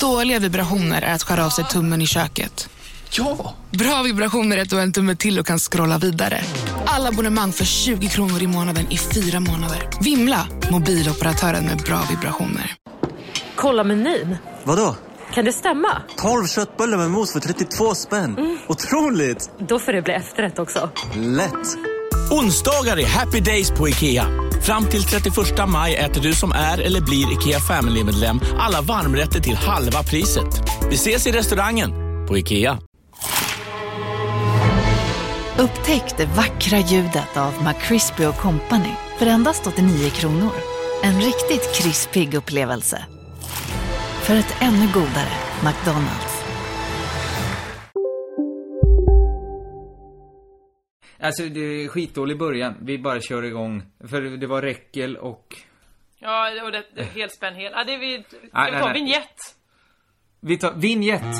Dåliga vibrationer är att skära av sig tummen i köket. Ja! Bra vibrationer är att du har en tumme till och kan scrolla vidare. Alla abonnemang för 20 kronor i månaden i fyra månader. Vimla! Mobiloperatören med bra vibrationer. Kolla menyn. Vadå? Kan det stämma? 12 köttbullar med mos för 32 spänn. Otroligt! Då får det bli efterrätt också. Lätt! Onsdagar är happy days på IKEA. Fram till 31 maj äter du som är eller blir IKEA Family-medlem alla varmrätter till halva priset. Vi ses i restaurangen på IKEA. Upptäck det vackra ljudet av McCrispy Company för endast 89 kronor. En riktigt krispig upplevelse. För ett ännu godare McDonalds. Alltså det är skitdålig början. Vi bara kör igång. För det var räckel och... Ja, och det, det helspänn hel. Ja, det är vi... Nej, vi nej, tar nej. vignett. Vi tar vignett.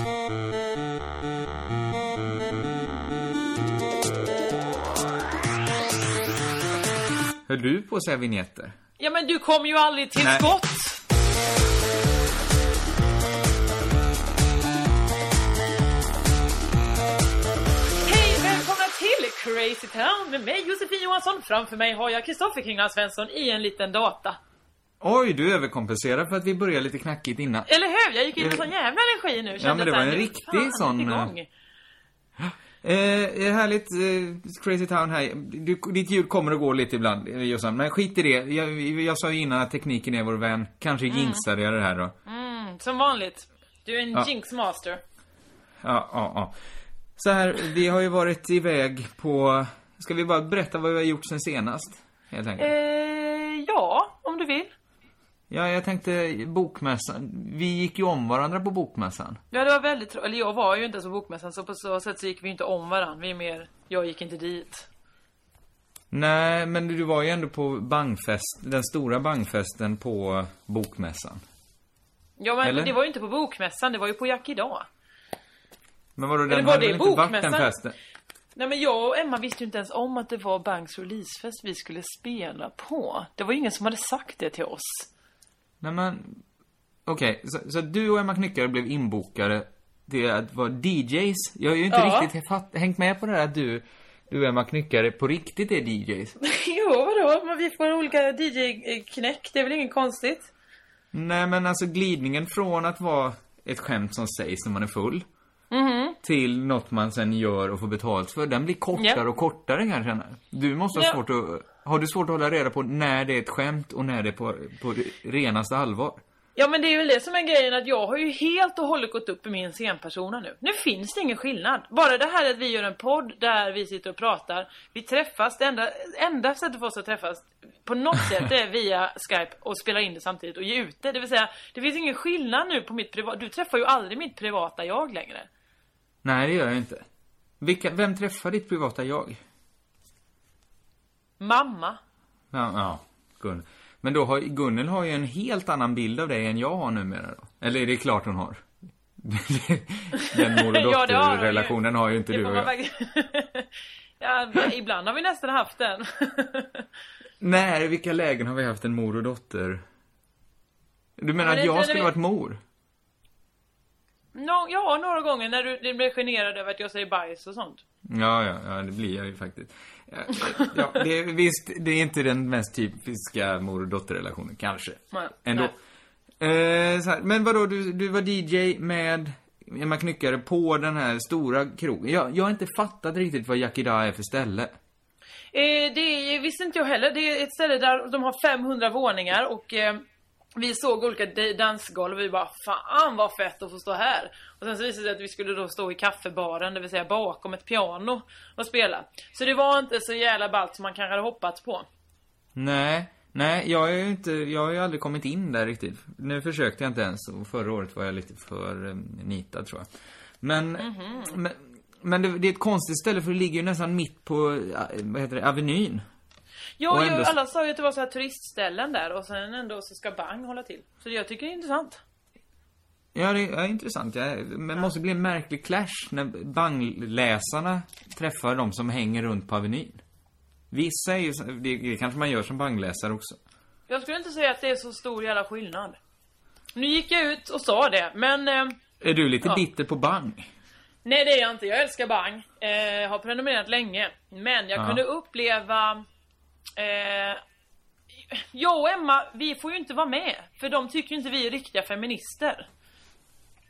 Höll du på att säga vignetter? Ja, men du kom ju aldrig till Nej. skott. Crazy Town med mig Josefin Johansson. Framför mig har jag Kristoffer Kringland Svensson i en liten data. Oj, du överkomkompenserar för att vi började lite knackigt innan. Eller hur? Jag gick in i sån jävla energi nu. Ja, men det var en riktig sån, igång. Eh, härligt, eh, Crazy Town här. Du, ditt ljud kommer och går lite ibland, eh, Jossan. Men skit i det. Jag, jag sa ju innan att tekniken är vår vän. Kanske jinxade jag det här då. Mm, som vanligt. Du är en Ja. jinx master. Ja, ja, ja. Så här, vi har ju varit iväg på... Ska vi bara berätta vad vi har gjort sen senast? Helt Eh, enkelt. ja, om du vill. Ja, jag tänkte bokmässan. Vi gick ju om varandra på bokmässan. Ja, det var väldigt tro- Eller jag var ju inte ens på bokmässan, så på så sätt så gick vi inte om varandra. Vi är mer... Jag gick inte dit. Nej, men du var ju ändå på bangfest, den stora bangfesten på bokmässan. Ja, men Eller? det var ju inte på bokmässan, det var ju på Jack idag. Men vadå, Eller den var hade det väl inte varit den festen? Nej men jag och Emma visste ju inte ens om att det var Banks releasefest vi skulle spela på. Det var ju ingen som hade sagt det till oss. Nej men, okej, så, så du och Emma Knyckare blev inbokade till att vara DJs. Jag har ju inte Ja. riktigt fatt, hängt med på det här att du, du och Emma Knyckare på riktigt är DJs. jo, vadå? Men vi får olika DJ-knäck, det är väl inget konstigt? Nej men alltså glidningen från att vara ett skämt som sägs när man är full till något man sen gör och får betalt för, den blir kortare Ja. och kortare kan jag känna. Du måste ha Ja. svårt att, har du svårt att hålla reda på när det är ett skämt och när det är på, på renaste allvar? Ja men det är väl det som är grejen att jag har ju helt och hållet gått upp i min scenpersona nu. Nu finns det ingen skillnad. Bara det här att vi gör en podd där vi sitter och pratar. Vi träffas, det enda, enda sättet för oss att träffas på något sätt är via Skype och spela in det samtidigt och ge ut det. Det vill säga, det finns ingen skillnad nu på mitt privata... Du träffar ju aldrig mitt privata jag längre. Nej, det gör jag inte. Vilka, vem träffar ditt privata jag? Mamma. Ja, ja, Gun. Men då har, Gunnel har ju en helt annan bild av dig än jag har numera då. Eller är det klart hon har? Den mor och Ja, det har dotter-relationen har ju inte Det du och jag. ja, ibland har vi nästan haft den. Nej, i vilka lägen har vi haft en mor och dotter? Du menar men att jag skulle det- varit mor? Nå, ja, några gånger när du, du blir generad över att jag säger bajs och sånt. Ja, ja, ja, det blir jag ju faktiskt. Ja, ja, det, är- visst, det är inte den mest typiska mor och dotterrelationen, kanske. Nej, Ändå. Eh, så här, men vadå, du, du var DJ med Emma Knyckare på den här stora krogen. Jag, jag har inte fattat riktigt vad Yakida är för ställe. Eh, det visste inte jag heller. Det är ett ställe där de har 500 våningar och eh, vi såg olika dansgolv och vi bara Fan vad fett att få stå här! Och sen så visade det sig att vi skulle då stå i kaffebaren, det vill säga bakom ett piano och spela. Så det var inte så jävla ballt som man kanske hade hoppats på. Nej, nej, jag är ju inte, jag har ju aldrig kommit in där riktigt. Nu försökte jag inte ens och förra året var jag lite för eh, nitad tror jag. Men, Mhm. men, men det, det är ett konstigt ställe för det ligger ju nästan mitt på, eh, vad heter det, Avenyn. Ja, ändå- alla sa ju att det var så här turistställen där och sen ändå så ska Bang hålla till. Så jag tycker det är intressant. Ja, det är intressant. Ja, men det måste bli en märklig clash när bangläsarna träffar de som hänger runt på Avenyn. Vissa är ju, det, kanske man gör som bangläsare också. Jag skulle inte säga att det är så stor jävla skillnad. Nu gick jag ut och sa det, men... Eh, Är du lite Ja. bitter på Bang? nej det är jag inte, jag älskar Bang. Eh, har prenumererat länge. Men jag Ja. kunde uppleva... Eh, jag och Emma, vi får ju inte vara med. För de tycker ju inte vi är riktiga feminister.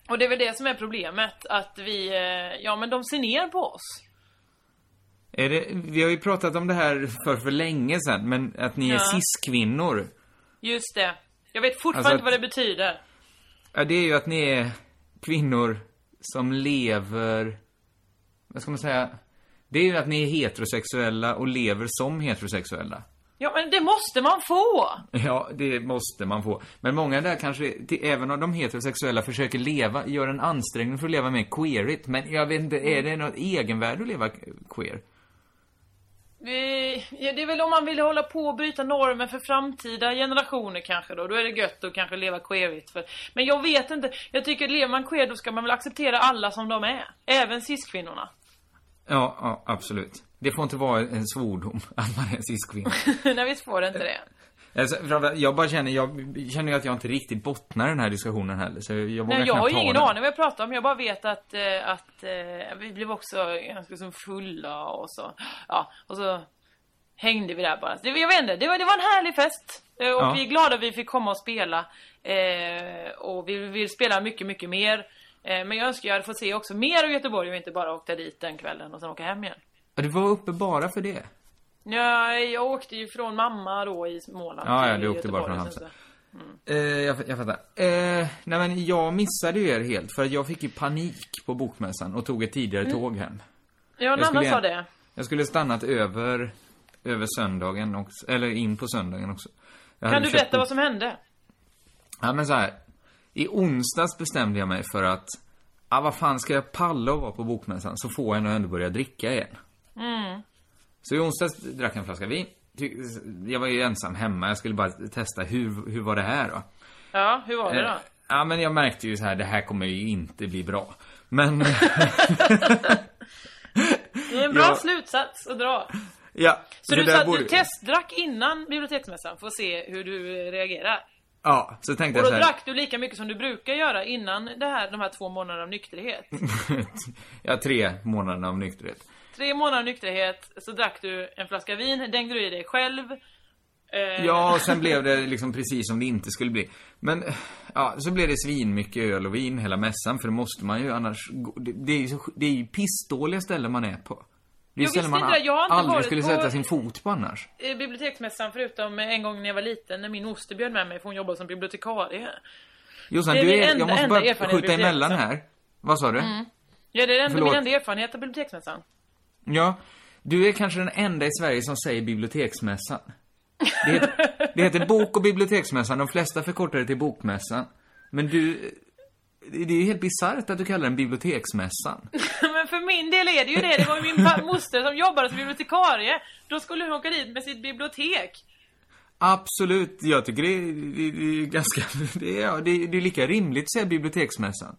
Och det är väl det som är problemet, att vi... Eh, ja men de ser ner på oss. Är det, vi har ju pratat om det här för, för länge sedan, men att ni är Ja. cis-kvinnor. Just det. Jag vet fortfarande Alltså inte vad att- det betyder. Ja, det är ju att ni är kvinnor som lever... Vad ska man säga? Det är ju att ni är heterosexuella och lever som heterosexuella. Ja men det måste man få! Ja, det måste man få. Men många där kanske, till, även om de heterosexuella försöker leva, gör en ansträngning för att leva mer queerigt. Men jag vet inte, är det något egenvärde att leva queer? Vi, ja, det är väl om man vill hålla på och bryta normer för framtida generationer kanske då. Då är det gött att kanske leva queerigt. För, men jag vet inte. Jag tycker att lever man queer då ska man väl acceptera alla som de är. Även cis-kvinnorna. Ja, ja, absolut. Det får inte vara en svordom att man är cis-kvinna. Nej visst får det inte det. Alltså, jag bara känner, jag känner ju att jag inte riktigt bottnar i den här diskussionen heller. Så jag vågar Nej jag har ju ingen den. aning vad jag pratar om. Jag bara vet att, eh, att eh, vi blev också ganska så fulla och så. Ja, och så hängde vi där bara. Det, jag vet inte, det var, det var en härlig fest. Eh, Och Ja. vi är glada att vi fick komma och spela. Eh, och vi vill spela mycket, mycket mer. Eh, men jag önskar jag hade fått se också mer av Göteborg och inte bara åkte dit den kvällen och sen åka hem igen. Ja, Du var uppe bara för det? Ja, jag åkte ju från mamma då i Småland Ja, ja, du åkte bara Göteborg från och sen Halmstad. så- Eh, jag, jag fattar. Eh, nej men jag missade ju er helt för att jag fick ju panik på bokmässan och tog ett tidigare Mm. tåg hem. Ja, Jag annan sa det. Jag skulle stannat över, över söndagen också, eller in på söndagen också. Jag Kan du köpt berätta bok- vad som hände? Ja men så här. I onsdags bestämde jag mig för att, ah, vad fan ska jag palla och vara på bokmässan så får jag nog ändå börja dricka igen. Mm. Så i onsdags drack jag en flaska vin. Jag var ju ensam hemma, jag skulle bara testa hur, hur var det här då? Ja, hur var det då? Eh, Ja men jag märkte ju så här, det här kommer ju inte bli bra. Men, Det är en bra Ja. slutsats att dra. ja. Så du sa att borde- du testdrack innan biblioteksmässan för att se hur du reagerar? Ja, så tänkte Och jag då så här. drack du lika mycket som du brukar göra innan det här, de här två månaderna av nykterhet? ja, tre månader av nykterhet. Tre månader av nykterhet, så drack du en flaska vin, dängde du i dig själv. Eh, Ja, och sen blev det liksom precis som det inte skulle bli. Men, ja, så blev det svin mycket öl och vin hela mässan, för det måste man ju annars det, det är ju så, det är ju pissdåliga ställen man är på. Jag ställen visste man det. Jag har inte aldrig varit skulle på- sätta sin fot på annars. biblioteksmässan förutom en gång när jag var liten när min moster bjöd med mig för hon jobbade som bibliotekarie. Jossan, du är, enda- jag måste bara skjuta emellan här. Vad sa du? Ja, det är Förlåt. min enda erfarenhet av biblioteksmässan. Ja, du är kanske den enda i Sverige som säger biblioteksmässan. Det heter, det heter bok och biblioteksmässan, de flesta förkortar det till bokmässan. Men du, det är ju helt bisarrt att du kallar den biblioteksmässan. Men för min del är det ju det. Det var ju min moster som jobbade som bibliotekarie. Då skulle hon åka dit med sitt bibliotek. Absolut, jag tycker det är, det, det är ganska, det är, det, det är lika rimligt att säga biblioteksmässan.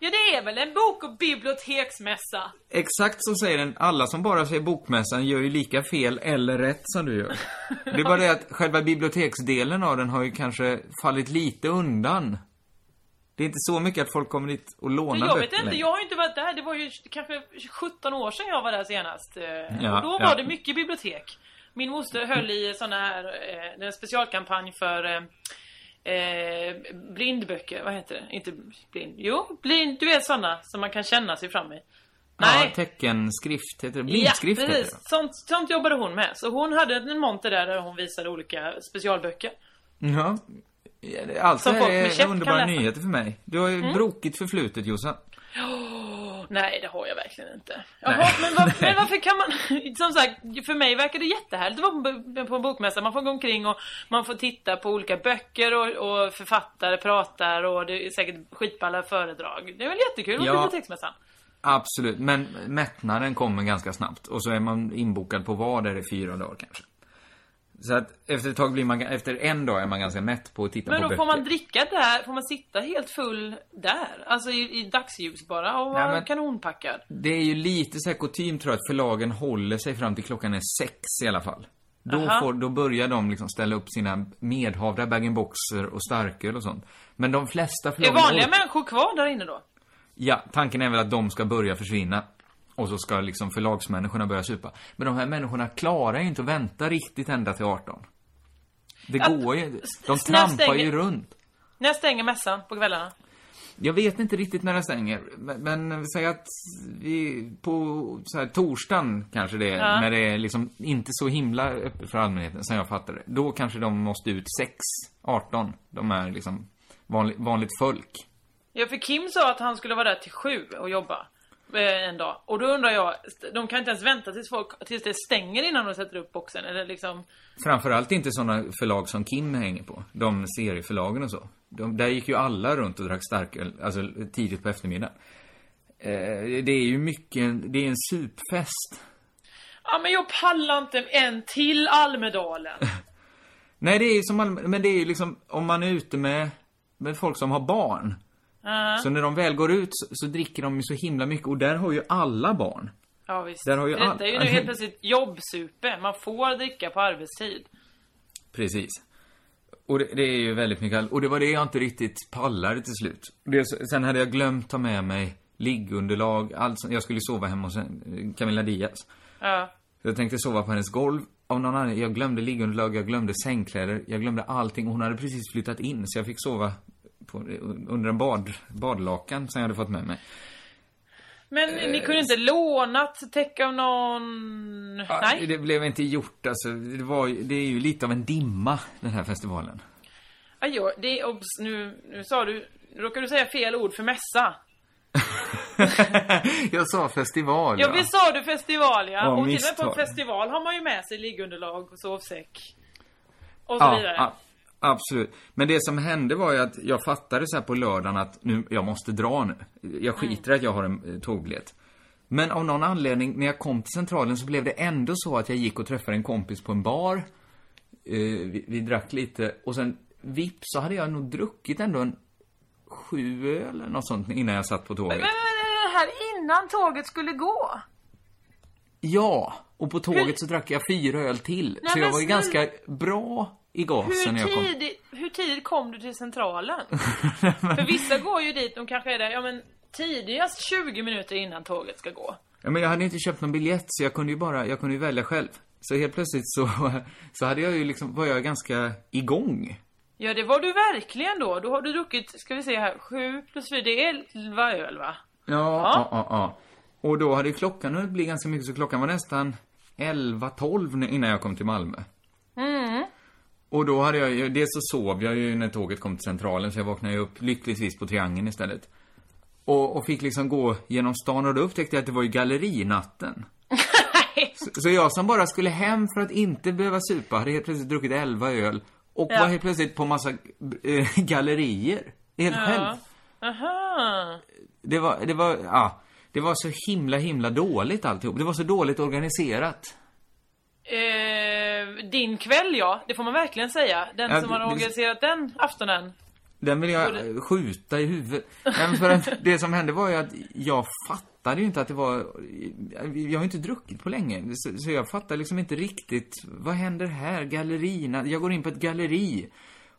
Ja, det är väl en bok och biblioteksmässa? Exakt så säger den, alla som bara säger bokmässan gör ju lika fel eller rätt som du gör. Det är bara det att själva biblioteksdelen av den har ju kanske fallit lite undan. Det är inte så mycket att folk kommer dit och lånar jag vet böcker inte, längre. jag har ju inte varit där. Det var ju kanske 17 år sedan jag var där senast. Eh, Ja, och då ja. var det mycket bibliotek. Min moster höll i såna här, eh, en specialkampanj för eh, eh, blindböcker, vad heter det? Inte blind, jo, blind, du vet såna som man kan känna sig fram i. Ja, Nej. teckenskrift heter det. Blindskrift ja, heter precis. det. Sånt, sånt jobbade hon med. Så hon hade en monter där, där hon visade olika specialböcker. Ja. Allt det här är underbara. Mm. nyheter för mig. Du har ju brokigt förflutet Jossan. Åh, nej, det har jag verkligen inte. Jaha, men, var, men varför kan man... Som sagt, för mig verkar det jättehärligt att vara på, en- på bokmässa. Man får gå omkring och man får titta på olika böcker och, och författare pratar och det är säkert skitballa föredrag. Det är väl jättekul på Ja. biblioteksmässan? Absolut, men mättnaden kommer ganska snabbt. Och så är man inbokad på vad är det fyra dagar kanske. Så att efter ett tag blir man, efter en dag är man ganska mätt på att titta Men på då böcker. får man dricka där, får man sitta helt full där? Alltså i, i dagsljus bara och vara men- kanonpackad? Det är ju lite så här kutym tror jag att förlagen håller sig fram till klockan är sex i alla fall. Då, får, då börjar de liksom ställa upp sina medhavda bag-in-boxer och starköl och sånt. Men de flesta Är förlagen... vanliga människor kvar där inne då? Ja, tanken är väl att de ska börja försvinna. Och så ska liksom förlagsmänniskorna börja supa. Men de här människorna klarar ju inte att vänta riktigt ända till 18. Det Att- går ju. De trampar stänger- ju runt. När stänger mässan på kvällarna? Jag vet inte riktigt när den stänger, men, men säg att vi på så här, torsdagen kanske det är, Ja. när det är liksom inte så himla öppet för allmänheten, som jag fattar det. Då kanske de måste ut 6, 18. De är liksom vanlig, vanligt folk. Ja, för Kim sa att han skulle vara där till sju och jobba en dag. Och då undrar jag, de kan inte ens vänta tills, folk, tills det stänger innan de sätter upp boxen? Eller liksom... Framförallt inte sådana förlag som Kim hänger på. De serieförlagen och så. De, där gick ju alla runt och drack starköl, alltså tidigt på eftermiddagen. Eh, det är ju mycket, det är en supfest. Ja, men jag pallar inte en till Almedalen. Nej, det är ju som allmän, men det är ju liksom, om man är ute med, med folk som har barn. Så när de väl går ut så, så dricker de ju så himla mycket och där har ju alla barn. Ja, visst. Där har ju Detta all- är ju nu helt plötsligt jobbsupe. Man får dricka på arbetstid. Precis. Och det, det är ju väldigt mycket Och det var det jag inte riktigt pallade till slut. Det, sen hade jag glömt ta med mig liggunderlag, allt. Jag skulle sova hemma hos Camilla Diaz. Ja. Jag tänkte sova på hennes golv. Av någon anledning, jag glömde liggunderlag, jag glömde sängkläder, jag glömde allting. Hon hade precis flyttat in, så jag fick sova på, under en bad, badlakan som jag hade fått med mig. Men Eh, ni kunde inte lånat täcke av någon... Ja, Nej? Det blev inte gjort alltså. Det, var, det är ju lite av en dimma, den här festivalen. Ja, det är obs, nu, nu sa du... Nu råkar du säga fel ord för mässa. jag sa festival, Ja, visst sa du festival, ja. Ja, och till och med på en festival har man ju med sig liggunderlag och sovsäck. Och så Ja, vidare. ja, absolut. Men det som hände var ju att jag fattade så här på lördagen att nu, jag måste dra nu. Jag skiter i att jag har en eh, tågbiljett. Men av någon anledning, när jag kom till Centralen så blev det ändå så att jag gick och träffade en kompis på en bar. Eh, vi, vi drack lite och sen vips så hade jag nog druckit ändå en sju öl eller något sånt innan jag satt på tåget. Men, men, men det här innan tåget skulle gå? Ja, och på tåget så drack jag fyra öl till. Nej, så jag var ju ganska bra i gasen när jag Hur kom. tidigt, hur tidigt kom du till centralen? För vissa går ju dit, de kanske är där, ja men tidigast 20 minuter innan tåget ska gå. Ja, men jag hade inte köpt någon biljett så jag kunde ju bara, jag kunde ju välja själv. Så helt plötsligt så, så hade jag ju liksom, var jag ganska igång. Ja det var du verkligen då. Då har du druckit, ska vi se här, 7 plus 4, det är 11 öl va? Ja, ja, ja. ja. Och då hade ju klockan hunnit bli ganska mycket, så klockan var nästan 11-12 innan jag kom till Malmö. Och då hade jag ju, dels så sov jag ju när tåget kom till Centralen, så jag vaknade ju upp lyckligtvis på Triangeln istället. Och, och fick liksom gå genom stan och då upptäckte jag att det var ju gallerinatten. så, så jag som bara skulle hem för att inte behöva supa hade helt plötsligt druckit 11 öl och Ja. var helt plötsligt på massa äh, gallerier. Helt själv. Aha. Det var, det var, ja. Det var så himla, himla dåligt alltihop. Det var så dåligt organiserat. Eh, din kväll ja, det får man verkligen säga. Den Ja, som har det- organiserat den aftonen. Den vill jag eh, skjuta i huvudet. Men för att det som hände var ju att jag fattade ju inte att det var... Jag har ju inte druckit på länge. Så, så jag fattade liksom inte riktigt. Vad händer här? Gallerierna. Jag går in på ett galleri.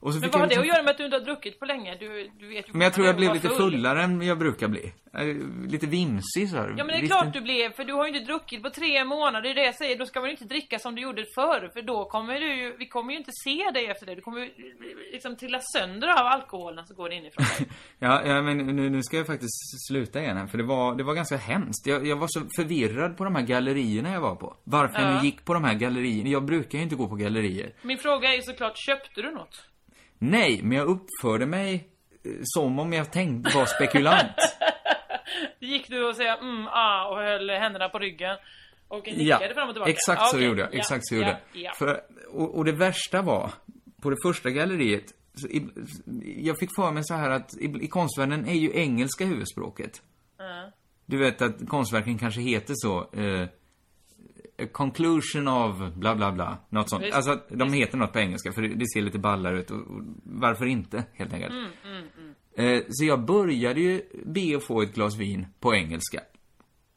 Och så Men vad har jag det liksom... att göra med att du inte har druckit på länge? Du, du vet ju Men jag tror jag blev lite full. fullare än jag brukar bli. Lite vimsig så här. Ja men det är Visste- klart du blev, för du har ju inte druckit på tre månader, det är det jag säger. Då ska man ju inte dricka som du gjorde förr, för då kommer du ju, vi kommer ju inte se dig efter det. Du kommer ju liksom trilla sönder av alkoholen som går inifrån dig. Ja, ja men nu, nu ska jag faktiskt sluta igen här, för det var, det var ganska hemskt. Jag, jag var så förvirrad på de här gallerierna jag var på. Varför jag Ja. nu gick på de här gallerierna. Jag brukar ju inte gå på gallerier. Min fråga är ju såklart, köpte du något? Nej, men jag uppförde mig eh, som om jag tänkte vara spekulant. Gick du och säga mm, ah och höll händerna på ryggen? Och nickade fram och tillbaka? exakt Ah, så okej. gjorde jag. Ja, Exakt så ja, gjorde jag. Ja. För, och, och det värsta var, på det första galleriet, så i, jag fick för mig så här att i, i konstvärlden är ju engelska huvudspråket. Du vet att konstverken kanske heter så, eh, conclusion of bla bla bla, något sånt. Visst. Alltså, att de heter något på engelska för det, det ser lite ballare ut och, och varför inte, helt enkelt. Mm, Eh, så jag började ju be att få ett glas vin på engelska.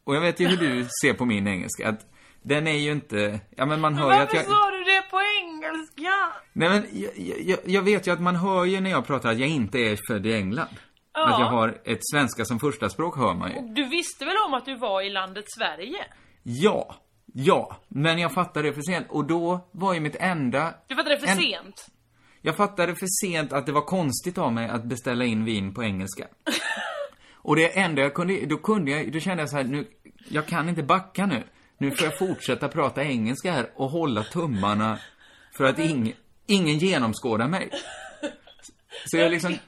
Och jag vet ju hur du ser på min engelska, att den är ju inte, ja men man Men hör ju att jag... sa du det engelska! Nej men, jag, jag, jag vet ju att man hör ju när jag pratar att jag inte är född i England. Ja. Att jag har ett svenska som första språk hör man ju. Och du visste väl om att du var i landet Sverige? Ja, ja. Men jag fattade det för sent. Och då var ju mitt enda... Du fattade det för En- sent? Jag fattade för sent att det var konstigt av mig att beställa in vin på engelska. Och det enda jag kunde, då kunde jag, då kände jag så här, nu, jag kan inte backa nu. Nu får jag fortsätta prata engelska här och hålla tummarna för att ing, ingen genomskådar mig. Så jag liksom...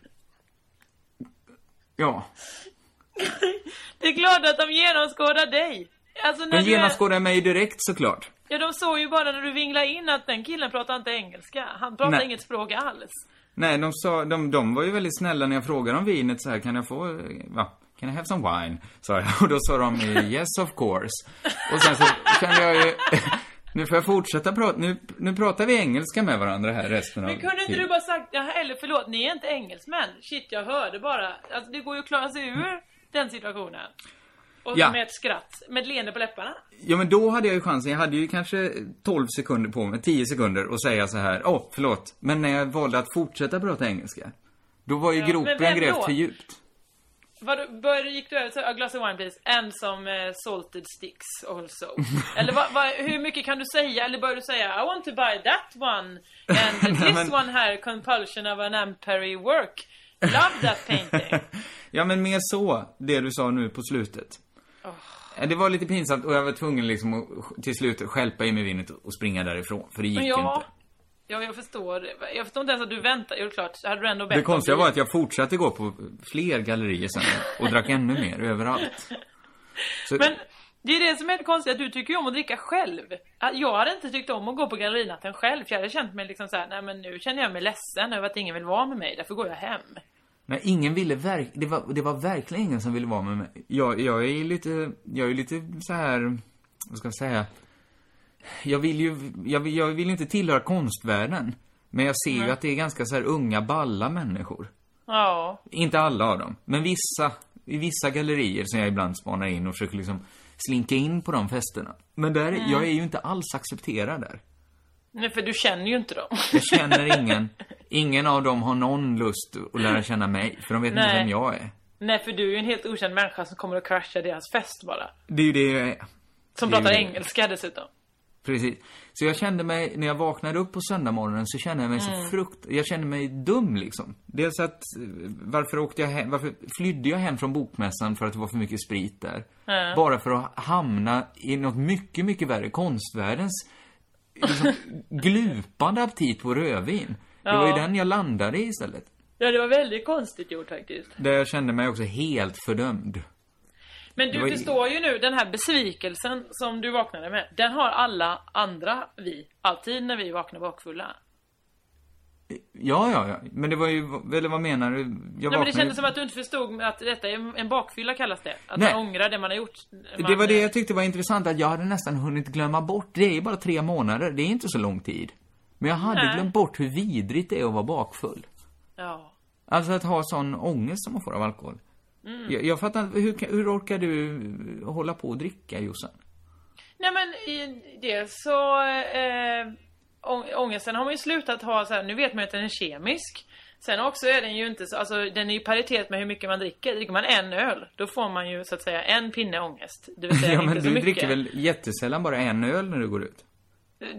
Ja. Det är klart att de genomskådar dig! Alltså är... genomskådar mig direkt såklart. Ja, de såg ju bara när du vinglade in att den killen pratar inte engelska. Han pratar Nej. inget språk alls. Nej, de sa, de, de var ju väldigt snälla när jag frågade om vinet så här, kan jag få, eh, va? Can I have some wine? Sa jag. Och då sa de, eh, yes of course. Och sen så kände jag ju, nu får jag fortsätta prata, nu, nu pratar vi engelska med varandra här resten av Men kunde inte du bara sagt, ja, eller förlåt, ni är inte engelsmän. Shit, jag hörde bara. Alltså det går ju att klara sig ur den situationen. Och Ja. med ett skratt, med ett leende på läpparna. Ja, men då hade jag ju chansen. Jag hade ju kanske 12 sekunder på mig, 10 sekunder, och säga så här, åh, oh, förlåt. Men när jag valde att fortsätta prata engelska, då var ju Ja, gropen grävt för djupt. Vad, började, gick du över till a glass of wine please? And some eh, salted sticks also. Eller vad, vad, hur mycket kan du säga? Eller börjar du säga I want to buy that one. And this men- one here, compulsion of an ampere work. Love that painting. Ja, men mer så, det du sa nu på slutet. Eh, Det var lite pinsamt och jag var tvungen liksom att till slut skälpa i mig vinet och springa därifrån. För det gick ja, inte. ja, jag förstår. Jag förstår inte ens att du väntar. Jo, klart, hade du ändå bett Det konstiga var att jag fortsatte gå på fler gallerier sen och drack ännu mer överallt. Så, Men det är det som är det konstiga, att du tycker ju om att dricka själv. Att Jag hade inte tyckt om att gå på gallerinatten själv, för jag hade känt mig liksom såhär, nej men nu känner jag mig ledsen över att ingen vill vara med mig, därför går jag hem. Nej, ingen ville verk... Det var, det var verkligen ingen som ville vara med mig. Jag, jag är lite, jag är lite så här, vad ska jag säga? Jag vill ju, jag vill, jag vill inte tillhöra konstvärlden. Men jag ser ju att det är ganska så här unga, balla människor. Ja. Inte alla av dem, men vissa. I vissa gallerier som jag ibland spanar in och försöker liksom slinka in på de festerna. Men där, jag är ju inte alls accepterad där. Nej, för du känner ju inte dem. Jag känner ingen. Ingen av dem har någon lust att lära känna mig, för de vet inte Nej. vem jag är. Nej, för du är ju en helt okänd människa som kommer att crasha deras fest bara. Det är ju det jag är. Som Det är pratar det. engelska dessutom. Precis. Så jag kände mig, när jag vaknade upp på söndagmorgonen så kände jag mig så frukt... Jag kände mig dum liksom. Dels att, varför åkte jag hem, varför flydde jag hem från bokmässan för att det var för mycket sprit där? Bara för att hamna i något mycket, mycket värre, konstvärldens liksom, glupande aptit på rödvin. Det var ju Ja. den jag landade i istället. Ja, det var väldigt konstigt gjort faktiskt. Där jag kände mig också helt fördömd. Men du var förstår ju nu, den här besvikelsen som du vaknade med, den har alla andra vi. Alltid när vi vaknar bakfulla. Ja, ja, ja. Men det var ju, eller vad menar du? Jag Nej men det kändes som att du inte förstod att detta är en bakfylla kallas det. Att Nej. man ångrar det man har gjort. Det Man- var det jag tyckte var intressant, att jag hade nästan hunnit glömma bort. Det är ju bara tre månader, det är inte så lång tid. Men jag hade Nej. glömt bort hur vidrigt det är att vara bakfull. Ja. Alltså att ha sån ångest som man får av alkohol. Mm. Jag, jag fattar hur, hur orkar du hålla på och dricka, Jossan? Nej men i det så, eh, ångesten har man ju slutat ha så här, nu vet man ju att den är kemisk. Sen också är den ju inte så, alltså den är ju paritet med hur mycket man dricker. Dricker man en öl, då får man ju så att säga en pinne ångest. Det vill säga Ja, men inte så du mycket. dricker väl jättesällan bara en öl när du går ut?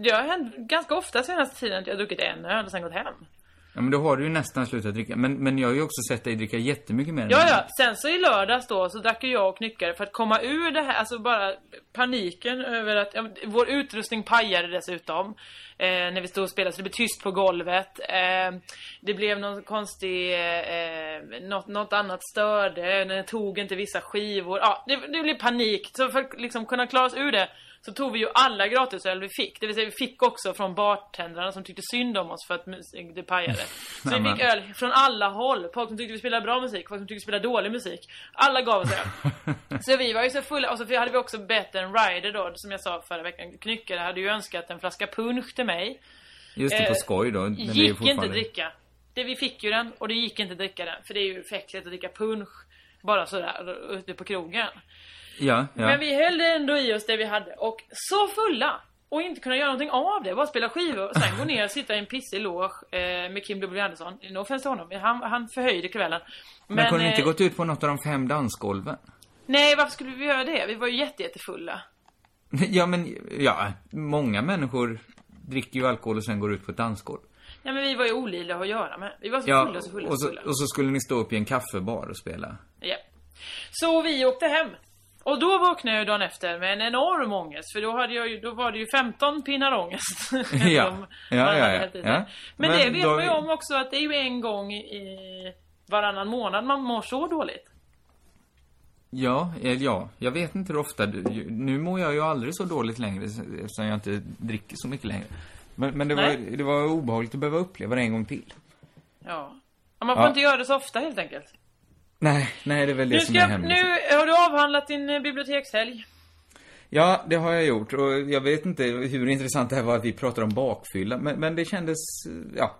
Det har hänt ganska ofta senaste tiden att jag har druckit en öl och sen gått hem. Ja, men då har du ju nästan slutat dricka. Men, men jag har ju också sett dig dricka jättemycket mer Ja, ja. Sen så i lördags då så drack jag och knyckare för att komma ur det här, alltså bara paniken över att, ja, vår utrustning pajade dessutom. Eh, när vi stod och spelade så det blev tyst på golvet. Eh, det blev någon konstig, eh, något, något annat störde, den tog inte vissa skivor. Ja, det, det blev panik. Så för att liksom kunna klara oss ur det så tog vi ju alla gratisöl vi fick. Det vill säga vi fick också från bartendrarna som tyckte synd om oss för att det pajade. Så vi fick öl från alla håll. Folk som tyckte vi spelade bra musik, folk som tyckte vi spelade dålig musik. Alla gav oss öl. så vi var ju så fulla. Och så hade vi också bett en rider då, som jag sa förra veckan. Knyckare hade ju önskat en flaska punsch till mig. Just det, på Eh, skoj då. Men Gick inte fortfarande- dricka. Det, vi fick ju den och det gick inte dricka den. För det är ju fäckligt att dricka punsch bara sådär ute på krogen. Ja, ja. Men vi hällde ändå i oss det vi hade och så fulla och inte kunna göra någonting av det. Bara spela skivor och sen gå ner och sitta i en pissig loge eh, med Kim W Andersson. No offense till honom, han, han förhöjde kvällen. Men, kunde ni inte eh, gått ut på något av de fem dansgolven? Nej, varför skulle vi göra det? Vi var ju jätte, jättefulla. Ja, men, ja, många människor dricker ju alkohol och sen går ut på ett dansgolv. Ja men vi var ju olidliga att göra med. Vi var så Ja, fulla, så fulla, och så, fulla. och så skulle ni stå upp i en kaffebar och spela. Ja. Så vi åkte hem. Och då vaknade jag dagen efter med en enorm ångest. För då, hade jag ju, då var det ju 15 pinnar ångest. Ja. Ja, ja, ja, ja. Men, Men det vet då- man ju om också att det är ju en gång i varannan månad man mår så dåligt. Ja, eh, ja, jag vet inte hur ofta. du- Nu mår jag ju aldrig så dåligt längre eftersom jag inte dricker så mycket längre. Men, men det, var, det var obehagligt att behöva uppleva det en gång till. Ja. ja man får Ja. inte göra det så ofta helt enkelt. Nej, nej det är väl det Nu, som ska, är hemligt. nu har du avhandlat din eh, bibliotekshelg. Ja, det har jag gjort och jag vet inte hur intressant det här var att vi pratade om bakfylla, men, men det kändes, ja.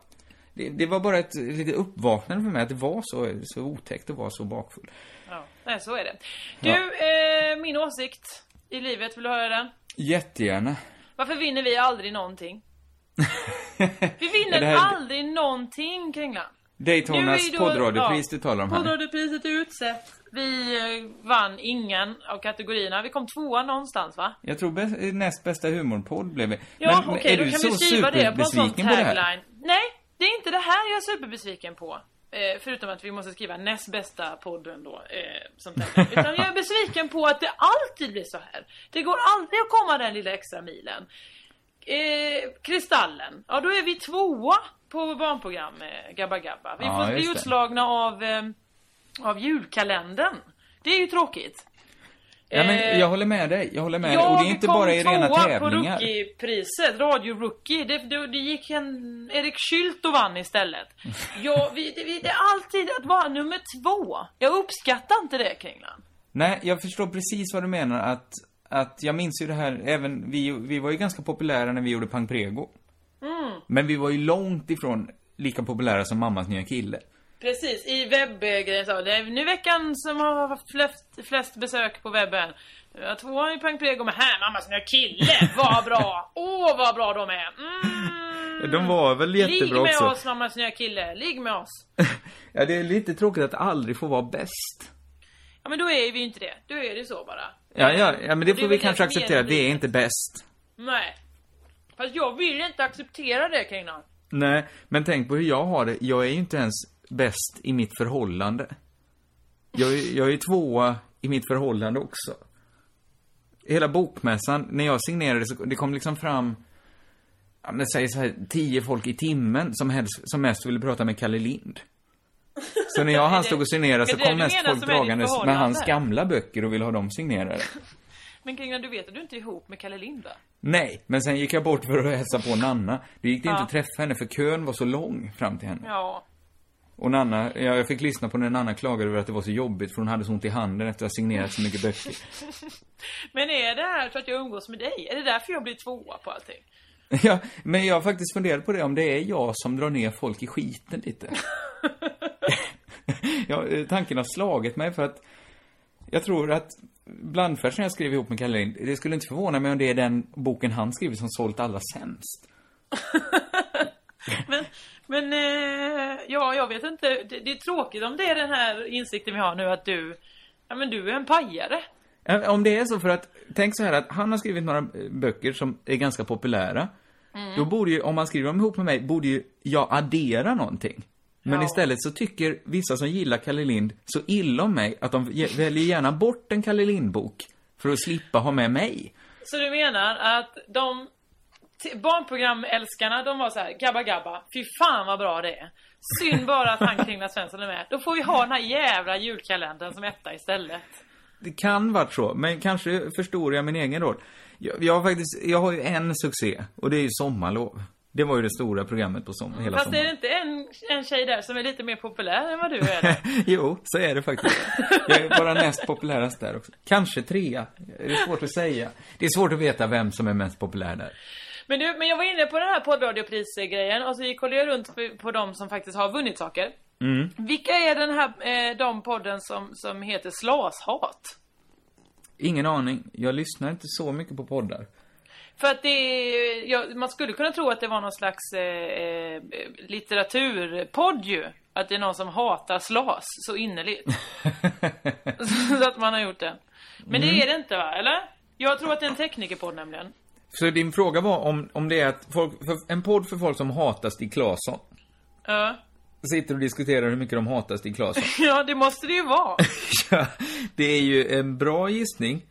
Det, det var bara ett litet uppvaknande för mig att det var så, så otäckt att vara så bakfull. Ja, nej, så är det. Du, Ja. eh, min åsikt i livet, vill du höra den? Jättegärna. Varför vinner vi aldrig någonting? Vi vinner Ja, här- aldrig någonting, Kringlan. Daytonas poddradiopris ja, du talar om här. Poddradiopriset är utsett. Vi eh, vann ingen av kategorierna. Vi kom tvåa någonstans, va? Jag tror bäst, näst bästa humorpodd blev vi. Ja, okej, är då du kan så vi skriva det på en sån tagline. Nej, det är inte det här jag är superbesviken på. Eh, förutom att vi måste skriva näst bästa podden då, eh, som tagline. Utan jag är besviken på att det alltid blir så här. Det går aldrig att komma den lilla extra milen. Eh, Kristallen, ja då är vi tvåa på barnprogram med Gabba Gabba. Vi Ja, får bli just det. utslagna av, eh, av julkalendern. Det är ju tråkigt. Ja, men Eh, jag håller med dig. Jag håller med dig. jag Och det är inte kom bara i rena tävlingar. på Rookie-priset, Radio Rookie. Det, det, det gick en... Erik Schüldt och vann istället. Ja, vi, det, det är alltid att vara nummer två. Jag uppskattar inte det, Kringlan. Nej, jag förstår precis vad du menar. Att, att jag minns ju det här, även vi, vi var ju ganska populära när vi gjorde Pang Prego. Mm. Men vi var ju långt ifrån lika populära som mammas nya kille. Precis, i webbgrejen så. Det är nu veckan som har haft flest, flest besök på webben. Jag har två i Pang Prego med här, mammas nya kille. Vad bra! Åh, vad bra de är! Mm. De var väl Ligg jättebra med också. oss, mammas nya kille. Ligg med oss. Ja, det är lite tråkigt att aldrig få vara bäst. Ja, men då är vi inte det. Då är det så bara. Ja, ja, ja men det Och får vi kanske det acceptera. Vi är inte bäst. Nej. Fast jag vill inte acceptera det, Kringlan. Nej, men tänk på hur jag har det. Jag är ju inte ens bäst i mitt förhållande. Jag är, jag är tvåa i mitt förhållande också. Hela bokmässan, när jag signerade så det kom liksom fram, ja men säg så här, tio folk i timmen som helst, som mest ville prata med Kalle Lind. Så när jag och han stod och signerade så kom mest folk dragandes med hans gamla böcker och ville ha dem signerade. Men Kringlan, du vet att du inte är ihop med Kalle Lind, va? Nej, men sen gick jag bort för att hälsa på Nanna. Det gick det inte Ja. att träffa henne för kön var så lång fram till henne. Ja. Och Nanna, ja, jag fick lyssna på när Nanna klagade över att det var så jobbigt för hon hade så ont i handen efter att ha signerat så mycket böcker. Men är det här för att jag umgås med dig? Är det därför jag blir tvåa på allting? Ja, men jag har faktiskt funderat på det, om det är jag som drar ner folk i skiten lite. ja, tanken har slagit mig för att jag tror att Blandfärd som jag skrev ihop med Kalle Lind, det skulle inte förvåna mig om det är den boken han skrivit som sålt allra sämst. Men, men eh, ja, jag vet inte. Det, det är tråkigt om det är den här insikten vi har nu att du, ja men du är en pajare. Ja, Om det är så för att, tänk så här att han har skrivit några eh, böcker som är ganska populära. Då borde ju, om han skriver dem ihop med mig, borde ju jag addera någonting. Men Ja. istället så tycker vissa som gillar Kalle Lind så illa om mig att de väljer gärna bort en Kalle Lind-bok för att slippa ha med mig. Så du menar att de barnprogramälskarna, de var så här, gabba gabba, fy fan vad bra det är. Synd bara att han Kringla Svensson är med. Då får vi ha den här jävla julkalendern som etta istället. Det kan varit så, men kanske förstorar jag min egen roll. Jag, jag har faktiskt, jag har ju en succé och det är ju Sommarlov. Det var ju det stora programmet på som, hela Fast är det sommaren. inte en, en tjej där som är lite mer populär än vad du är? jo, så är det faktiskt. Jag är bara näst populärast där också. Kanske trea. Det är svårt att säga. Det är svårt att veta vem som är mest populär där. Men du, men jag var inne på den här poddradioprisgrejen och så kollade jag runt på, på de som faktiskt har vunnit saker. Mm. Vilka är den här, eh, de podden som, som heter Slashat? Ingen aning. Jag lyssnar inte så mycket på poddar. För att det ja, man skulle kunna tro att det var någon slags eh, eh, litteraturpodd ju. Att det är någon som hatar slas så innerligt. så att man har gjort det. Men det är det inte va, eller? Jag tror att det är en teknikerpodd nämligen. Så din fråga var om, om det är att folk, en podd för folk som hatar Stig Claesson. Ja. Sitter och diskuterar hur mycket de hatar Stig Claesson. Ja, det måste det ju vara. ja, det är ju en bra gissning.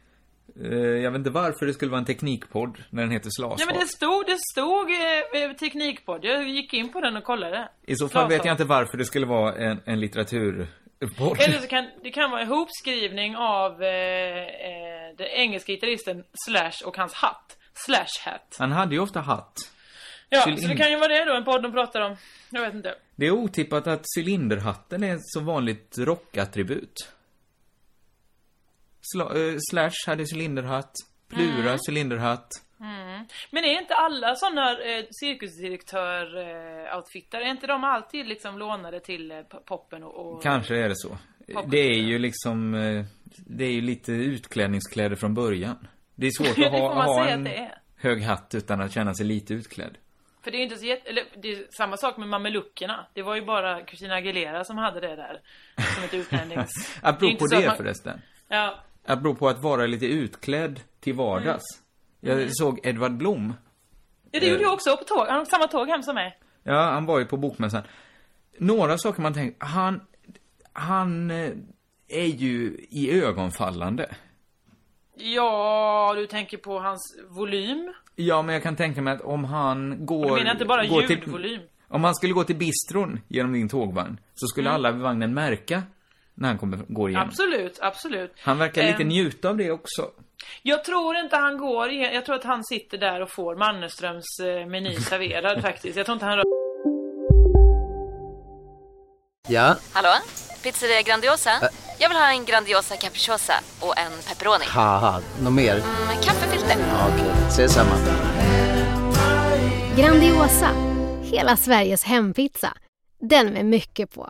Eh, Jag vet inte varför det skulle vara en teknikpodd när den heter Slashat. Ja men det stod, det stod eh, eh, teknikpodd. Jag gick in på den och kollade. I så fall vet jag inte varför det skulle vara en, en litteraturpodd. Eller så kan det kan vara en hopskrivning av eh, eh, den engelska gitarristen Slash och hans hatt. Slash hat. Han hade ju ofta hatt. Ja, Cylinder. så det kan ju vara det då, en podd de pratar om. Jag vet inte. Det är otippat att cylinderhatten är ett så vanligt rockattribut. Sla, eh, Slash hade cylinderhatt. Plura Mm. cylinderhatt. Men är inte alla sådana eh, cirkusdirektör-outfittar, är inte de alltid liksom lånade till eh, poppen och... och... Kanske är det så. Det är det. ju liksom, eh, det är ju lite utklädningskläder från början. Det är svårt att det ha, ha en det hög hatt utan att känna sig lite utklädd. För det är inte så jätte... Eller det är samma sak med mameluckerna. Det var ju bara Christina Aguilera som hade det där. Som ett utlännings... är Apropå det att man- förresten. Ja. Apropå att vara lite utklädd till vardags. Mm. Jag såg Edvard Blom. ja, det gjorde jag också på tåg. Han har samma tåg hem som mig. Ja, han var ju på bokmässan. Några saker man tänker, han, han eh, är ju i ögonfallande. Ja, du tänker på hans volym. Ja, men jag kan tänka mig att om han går... Du menar inte bara går till- ljudvolym? Om han skulle gå till bistron genom din tågvagn, så skulle Mm. alla vid vagnen märka när han kommer, går igenom. Absolut, absolut. Han verkar lite Ehm, njuta av det också. Jag tror inte han går igen. Jag tror att han sitter där och får Mannerströms eh, meny serverad faktiskt. Jag tror inte han rör... Ja, Hallå? Pizzeria Grandiosa? Jag vill ha en Grandiosa capriciosa och en pepperoni. haha, något mer? Med kaffefilter. Ja, Okej, ses samma. Grandiosa, hela Sveriges hempizza. Den med mycket på.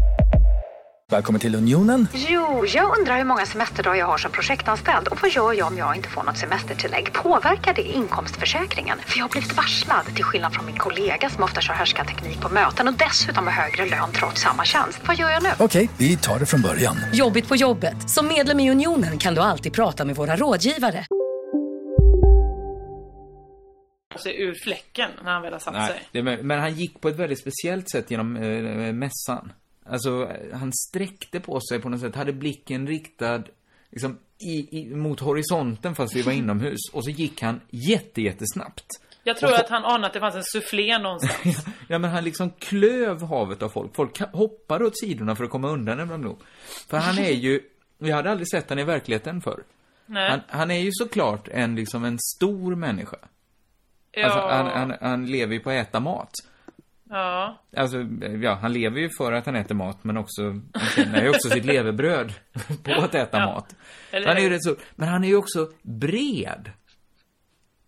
Välkommen till Unionen. Jo, jag undrar hur många semesterdagar jag har som projektanställd och vad gör jag om jag inte får något semestertillägg? Påverkar det inkomstförsäkringen? För jag har blivit varslad, till skillnad från min kollega som ofta kör härskarteknik på möten och dessutom har högre lön trots samma tjänst. Vad gör jag nu? Okej, vi tar det från början. Jobbigt på jobbet. Som medlem i Unionen kan du alltid prata med våra rådgivare. sig ur fläcken när han väl har satt Nej, sig. det, men men han gick på ett väldigt speciellt sätt genom eh, mässan. Alltså, han sträckte på sig på något sätt, hade blicken riktad liksom, i, i, mot horisonten fast vi var inomhus. Och så gick han jätte, jättesnabbt. Jag tror Och att han anade att det fanns en soufflé någonstans. Ja, men han liksom klöv havet av folk. Folk hoppade åt sidorna för att komma undan Blom. För han är ju, jag hade aldrig sett han i verkligheten förr. Nej. Han, han är ju såklart en, liksom en stor människa. ja. Alltså, han, han, han lever ju på att äta mat. Ja. Alltså, ja, han lever ju för att han äter mat, men också, han tjänar ju också sitt levebröd på att äta Ja. mat. Eller han är ju rätt så, men han är ju också bred.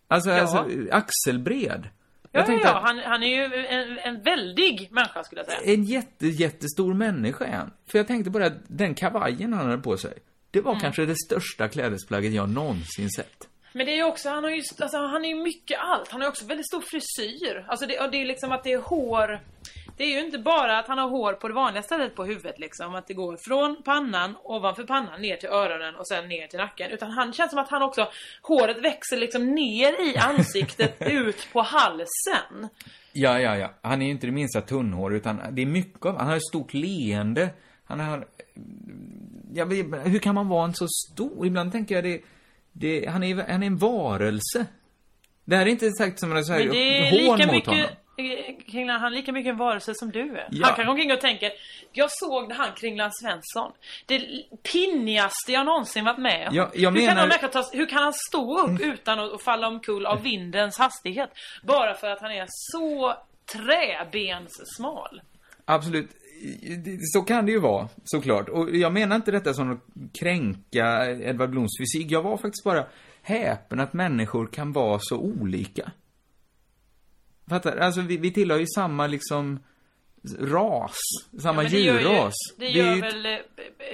Alltså, Ja. alltså axelbred. Ja, Jag tänkte ja, att- han, han är ju en, en väldig människa skulle jag säga. En jätte, jättestor människa är han. För jag tänkte bara att den kavajen han hade på sig, det var Mm. kanske det största klädesplagget jag någonsin sett. Men det är ju också, han har ju, alltså han är ju mycket allt. Han har ju också väldigt stor frisyr. Alltså det, och det är liksom att det är hår. Det är ju inte bara att han har hår på det vanliga stället på huvudet liksom. Att det går från pannan, ovanför pannan, ner till öronen och sen ner till nacken. Utan han känns som att han också, håret växer liksom ner i ansiktet, ut på halsen. Ja, ja, ja. Han är ju inte det minsta tunnhår, utan det är mycket av, han har ett stort leende. Han har, vet, hur kan man vara en så stor? Ibland tänker jag det, det han är, han är en varelse. Det här är inte sagt som en så här Men det är hån lika mot mycket, honom. Kringlan, han är lika mycket en varelse som du är. Ja. Han kan gå omkring och tänka, jag såg han Kringlan Svensson. Det pinnigaste jag någonsin varit med om. Ja, hur, kan menar- ta, hur kan han stå upp utan att, att falla omkull av vindens hastighet? Bara för att han är så träbenssmal. Absolut. Så kan det ju vara, såklart. Och jag menar inte detta som att kränka Edvard Bloms fysik. Jag var faktiskt bara häpen att människor kan vara så olika. Fattar? Alltså, vi, vi tillhör ju samma, liksom, ras. Samma men det gör ju- djurras. Det Vi gör ju- väl eh,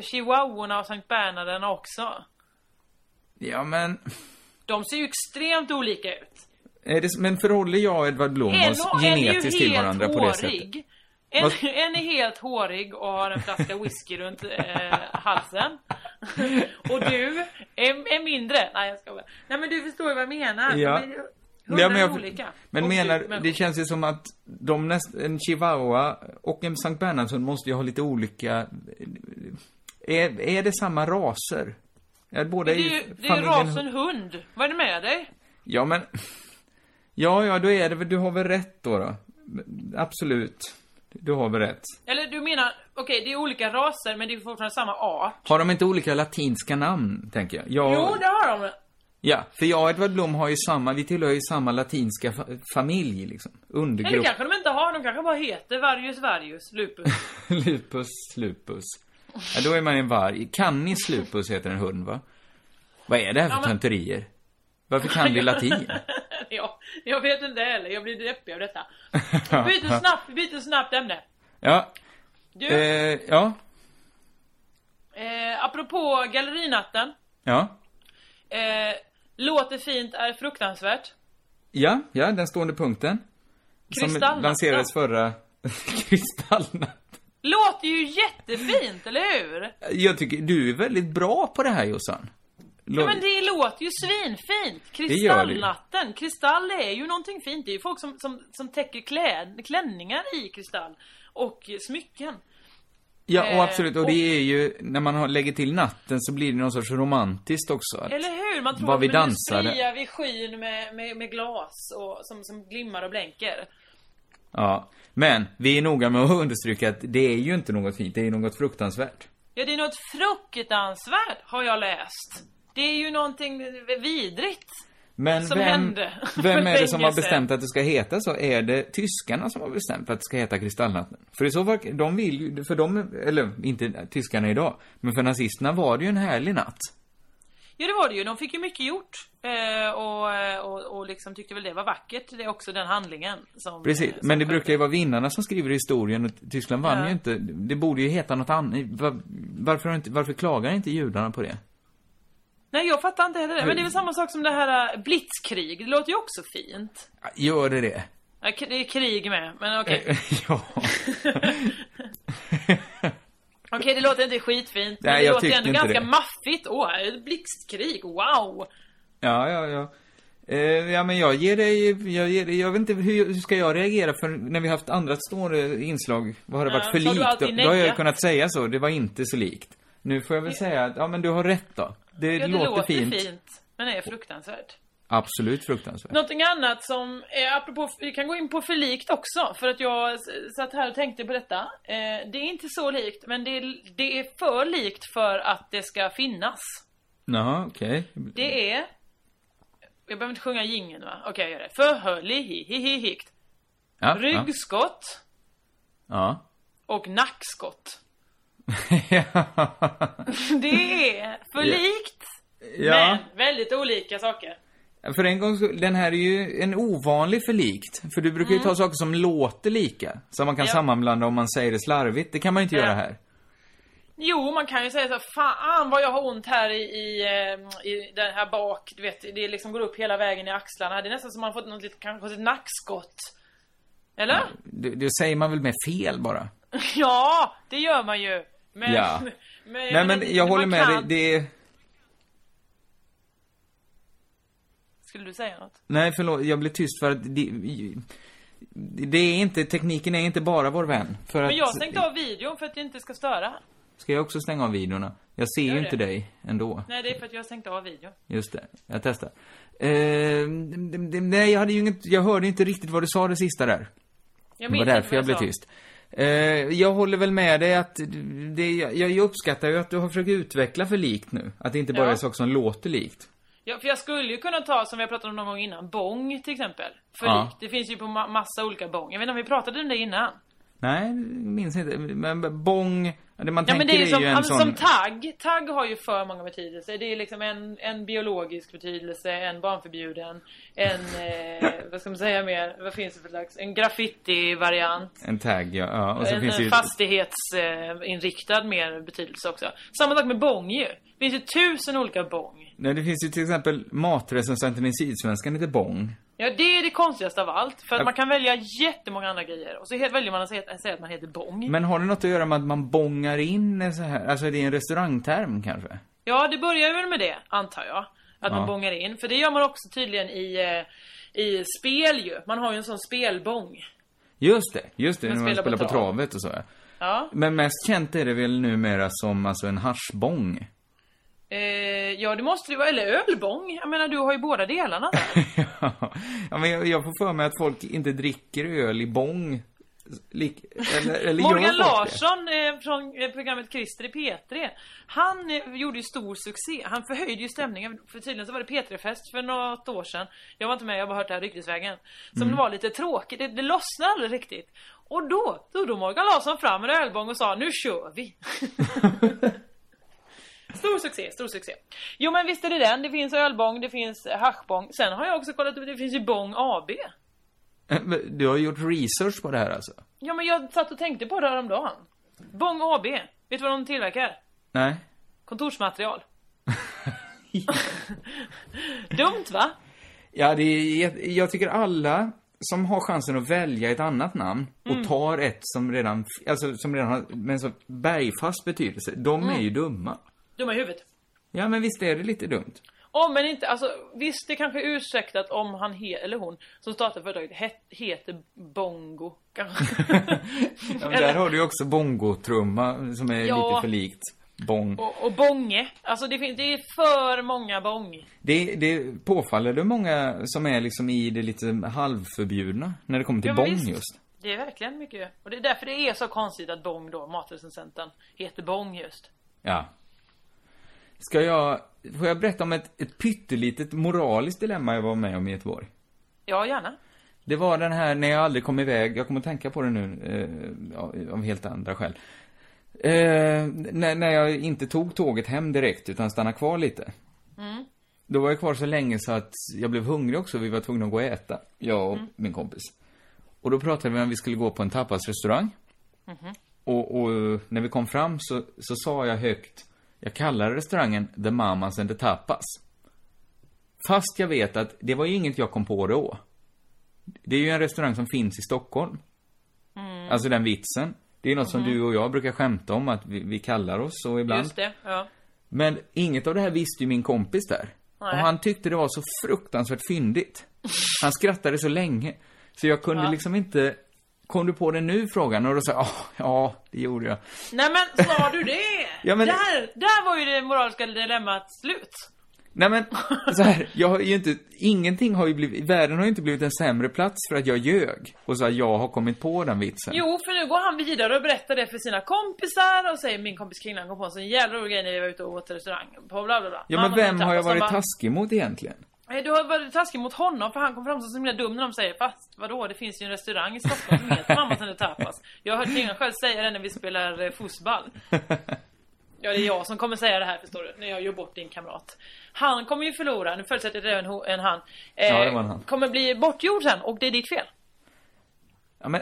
chihuahuorna och Sankt Bernharderna också? Ja, men... De ser ju extremt olika ut. Det, men förhåller jag och Edvard Blom oss genetiskt till varandra på det sättet? En, en är helt hårig och har en flaska whisky runt eh, halsen. och du är, är mindre. Nej, jag ska bara. Nej, men du förstår vad jag menar. Ja. Ja, men jag, olika. men Och menar, människor. det känns ju som att de näst, en chihuahua och en Sankt Bernhardshund måste ju ha lite olika... Är, är det samma raser? Är båda Det är ju det är rasen hund. Vad är det med dig? Ja, men... Ja, ja, då är det väl, du har väl rätt då, då. Absolut. Du har väl rätt. Eller du menar, okej det är olika raser men det är fortfarande samma art. Har de inte olika latinska namn, tänker jag? jag Jo, det har de. Ja, för jag och Edvard Blom har ju samma, vi tillhör ju samma latinska fa- familj, liksom. Eller Undergrupp. kanske de inte har, de kanske bara heter Varius Varius Lupus. lupus, lupus. Ja, då är man en varg. Canis lupus heter en hund, va? Vad är det här för Ja, men- tönterier? Varför kan du latin? ja, jag vet inte heller, jag blir deppig av detta. Vi byter snabbt, vi byter snabbt ämne. Ja. Du, Eh, ja. eh, apropå gallerinatten. Ja. Eh, låter fint är fruktansvärt. Ja, ja, den stående punkten. Som lanserades förra... Kristallnatten. Låter ju jättefint, eller hur? Jag tycker, du är väldigt bra på det här, Jossan. Ja men det låter ju svinfint! Kristallnatten, kristall är ju någonting fint. Det är ju folk som, som, som täcker kläd, klänningar i kristall. Och smycken. Ja, och Eh, absolut. Och det är ju, när man lägger till natten så blir det någon sorts romantiskt också. Eller hur? Man tror att vi man nu vid skyn med, med, med glas och, som, som glimmar och blänker. Ja. Men, vi är noga med att understryka att det är ju inte något fint, det är något fruktansvärt. Ja, det är något fruktansvärt, har jag läst. Det är ju någonting vidrigt. Men Som vem, hände vem är det som har bestämt att det ska heta så? Är det tyskarna som har bestämt att det ska heta Kristallnatten? För i så fall, de vill ju, för de, eller inte tyskarna idag, men för nazisterna var det ju en härlig natt. Ja, det var det ju. De fick ju mycket gjort. Eh, och, och, och liksom tyckte väl det var vackert. Det är också den handlingen som... Precis, eh, som men det brukar ju vara vinnarna som skriver historien och Tyskland vann Ja. ju inte. Det borde ju heta något annat. Var, varför, inte, varför klagar inte judarna på det? Nej, jag fattar inte heller det. Men det är väl samma sak som det här eh, blitzkrig. Det låter ju också fint. Gör det det? Ja, k- Det är krig med, men okej. ja. Okej, det låter inte skitfint. Men Nej, det låter tyckte ändå ganska det. maffigt. Åh, ett blixtkrig. Wow! Ja, ja, ja. Eh, ja, men jag ger dig, jag ger dig, jag vet inte hur, hur ska jag reagera för när vi haft andra stående inslag, vad har det Ja, varit för likt? Då, då har jag kunnat säga så, det var inte så likt. Nu får jag väl säga att, ja men du har rätt då. Det, Ja, det låter, låter fint. fint. Men är fruktansvärt. Absolut fruktansvärt. Någonting annat som, eh, apropå, vi kan gå in på för likt också, för att jag satt här och tänkte på detta. Eh, det är inte så likt, men det är, det är för likt för att det ska finnas. Jaha, okej. Det är... Jag behöver inte sjunga jingeln va? Okej, jag gör det. Förhörlihihihihikt. Ja, ja. Ryggskott Ja. och nackskott. Det är för likt, Ja. men väldigt olika saker. För en gång den här är ju en ovanlig förlikt. För du brukar ju Mm. ta saker som låter lika. Som man kan Ja. sammanblanda om man säger det slarvigt. Det kan man ju inte Ja. göra här. Jo, man kan ju säga så fan vad jag har ont här i, i, eh, i den här bak, du vet, det liksom går upp hela vägen i axlarna. Det är nästan som man fått något litet, kanske ett nackskott. Eller? Det, det säger man väl med fel bara. Ja, det gör man ju. Men, Ja. men, Nej men jag håller med dig, kan- det är... Skulle du säga något? Nej förlåt, jag blev tyst för att det, det är inte, tekniken är inte bara vår vän. För Men jag har stängt av videon för att det inte ska störa. Ska jag också stänga av videorna? Jag ser Gör ju det. inte dig ändå. Nej, det är för att jag har stängt av videon. Just det, jag testar. Eh, nej, jag hade ju inget, jag hörde inte riktigt vad du sa det sista där. Jag det var därför vad jag blev tyst. Eh, jag håller väl med dig att det, jag, uppskattar ju att du har försökt utveckla för likt nu. Att det inte bara Ja. är saker som låter likt. Ja, för jag skulle ju kunna ta, som vi har pratat om någon gång innan, bong till exempel. För Ja. likt. Det finns ju på ma- massa olika bong. Jag vet inte om vi pratade om det innan. Nej, minns inte. Men bong, det man Ja men tänker det är, som, ju en ja, sån... som tagg. Tagg har ju för många betydelser. Det är liksom en, en biologisk betydelse, en barnförbjuden, en, eh, vad ska man säga mer, vad finns det för slags, en graffiti-variant. En tag, ja. ja. Och så en finns ju... fastighetsinriktad mer betydelse också. Samma sak med bong ju. Det finns ju tusen olika bong. Nej, det finns ju till exempel matrecensenten i Sydsvenskan heter Bong. Ja, det är det konstigaste av allt. För att man kan välja jättemånga andra grejer. Och så he- väljer man att säga, säga att man heter bong. Men har det något att göra med att man bongar in en så här, alltså det är en restaurangterm kanske? Ja, det börjar väl med det, antar jag. Att man Ja. bongar in. För det gör man också tydligen i, eh, i spel ju. Man har ju en sån spelbong. Just det, just det, Man när man spelar på på trav. travet och så. Ja. Men mest känt är det väl numera som alltså en haschbong. Eh, ja, det måste det vara. Eller ölbong. Jag menar, du har ju båda delarna där. ja, men jag, jag får för mig att folk inte dricker öl i bong. Lik, eller, eller Morgan? Larsson eh, från eh, programmet Christer i P3 Han eh, gjorde ju stor succé Han förhöjde ju stämningen För tydligen så var det P3-fest för något år sedan Jag var inte med, jag har bara hört det här ryktesvägen Som Mm. var lite tråkigt, det, det lossnade aldrig riktigt Och då tog då Morgan Larsson fram en ölbång och sa Nu kör vi! Stor succé, stor succé. Jo men visst är det den. Det finns ölbång, det finns haschbång. Sen har jag också kollat upp, det finns ju Bång AB. Men Du har gjort research på det här alltså? Ja men jag satt och tänkte på det häromdagen. Bång AB. Vet du vad de tillverkar? Nej? Kontorsmaterial. Dumt va? Ja, det är, jag, tycker alla som har chansen att välja ett annat namn och Mm. tar ett som redan, alltså som redan har, en så bergfast betydelse, de är Mm. ju dumma. Dumma i huvudet. Ja, men visst är det lite dumt? Om men inte, alltså visst det kanske är ursäktat om han he, eller hon som startar företaget het, heter Bongo kanske. Ja, men där har du ju också bongotrumma som är Ja. lite för likt bong. och, och Bånge. Alltså det, finns, det är för många Bång. Det, det påfaller det många som är liksom i det lite halvförbjudna när det kommer till Ja, bong visst. just. Det är verkligen mycket. Och det är därför det är så konstigt att Bång då, matrecensenten, heter Bång just. Ja. Ska jag, får jag berätta om ett, ett pyttelitet moraliskt dilemma jag var med om i Göteborg? Ja, gärna. Det var den här när jag aldrig kom iväg, jag kommer att tänka på det nu, eh, av- helt andra skäl. Eh, när, när jag inte tog tåget hem direkt, utan stannade kvar lite. Mm. Då var jag kvar så länge så att jag blev hungrig också, vi var tvungna att gå och äta, jag och min kompis. Och då pratade vi om att vi skulle gå på en tapasrestaurang. Mhm. Och, och när vi kom fram så, så sa jag högt, jag kallar restaurangen The Mamas and the Tapas. Fast jag vet att det var ju inget jag kom på då. Det är ju en restaurang som finns i Stockholm. Mm. Alltså den vitsen. Det är något som Mhm. du och jag brukar skämta om, att vi, vi kallar oss så ibland. Just det, ja. Men inget av det här visste ju min kompis där. Nej. Och han tyckte det var så fruktansvärt fyndigt. Han skrattade så länge. Så jag kunde Ja. liksom inte... Kom du på det nu frågan? Och då sa jag, "Ah, ja, det gjorde jag. Nej men sa du det? Ja, men- där, där var ju det moraliska dilemmat slut. Nej men, så här, jag har ju inte, ingenting har ju blivit, världen har ju inte blivit en sämre plats för att jag ljög. Och så jag har kommit på den vitsen. Jo, för nu går han vidare och berättar det för sina kompisar och säger min kompis Kringlan kom på en sån jävla rolig grej när vi var ute och åt restaurang. På bla bla bla. Ja men vem har jag varit taskig mot egentligen? Nej, du har varit taskig mot honom för han kom fram som så himla dum när de säger fast vadå, det finns ju en restaurang i Stockholm som heter Mamma som tapas. Jag har hört Kringlan själv säga det när vi spelar eh, fotboll. Ja, det är jag som kommer säga det här förstår du, när jag gör bort din kamrat. Han kommer ju förlora, nu förutsätter jag att det är en, han. Eh, Ja, det var en han. Kommer bli bortgjord sen och det är ditt fel. Ja men...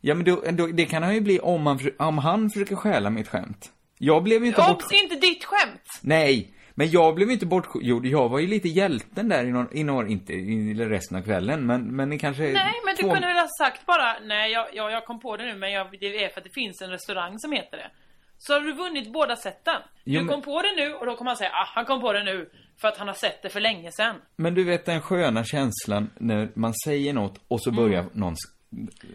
Ja men då, då, det kan han ju bli om han, om han försöker stjäla mitt skämt. Jag blev ju inte bort... Obs, inte ditt skämt! Nej! Men jag blev inte bortgjord. Jag var ju lite hjälten där i några, i några inte i resten av kvällen, men, men i kanske Nej, men du två... kunde väl ha sagt bara Nej, jag, jag, jag kom på det nu men jag, det är för att det finns en restaurang som heter det. Så har du vunnit båda sätten. Jo, du men- kom på det nu och då kommer han säga ah, han kom på det nu för att han har sett det för länge sedan. Men du vet den sköna känslan när man säger något och så börjar Mm. någon,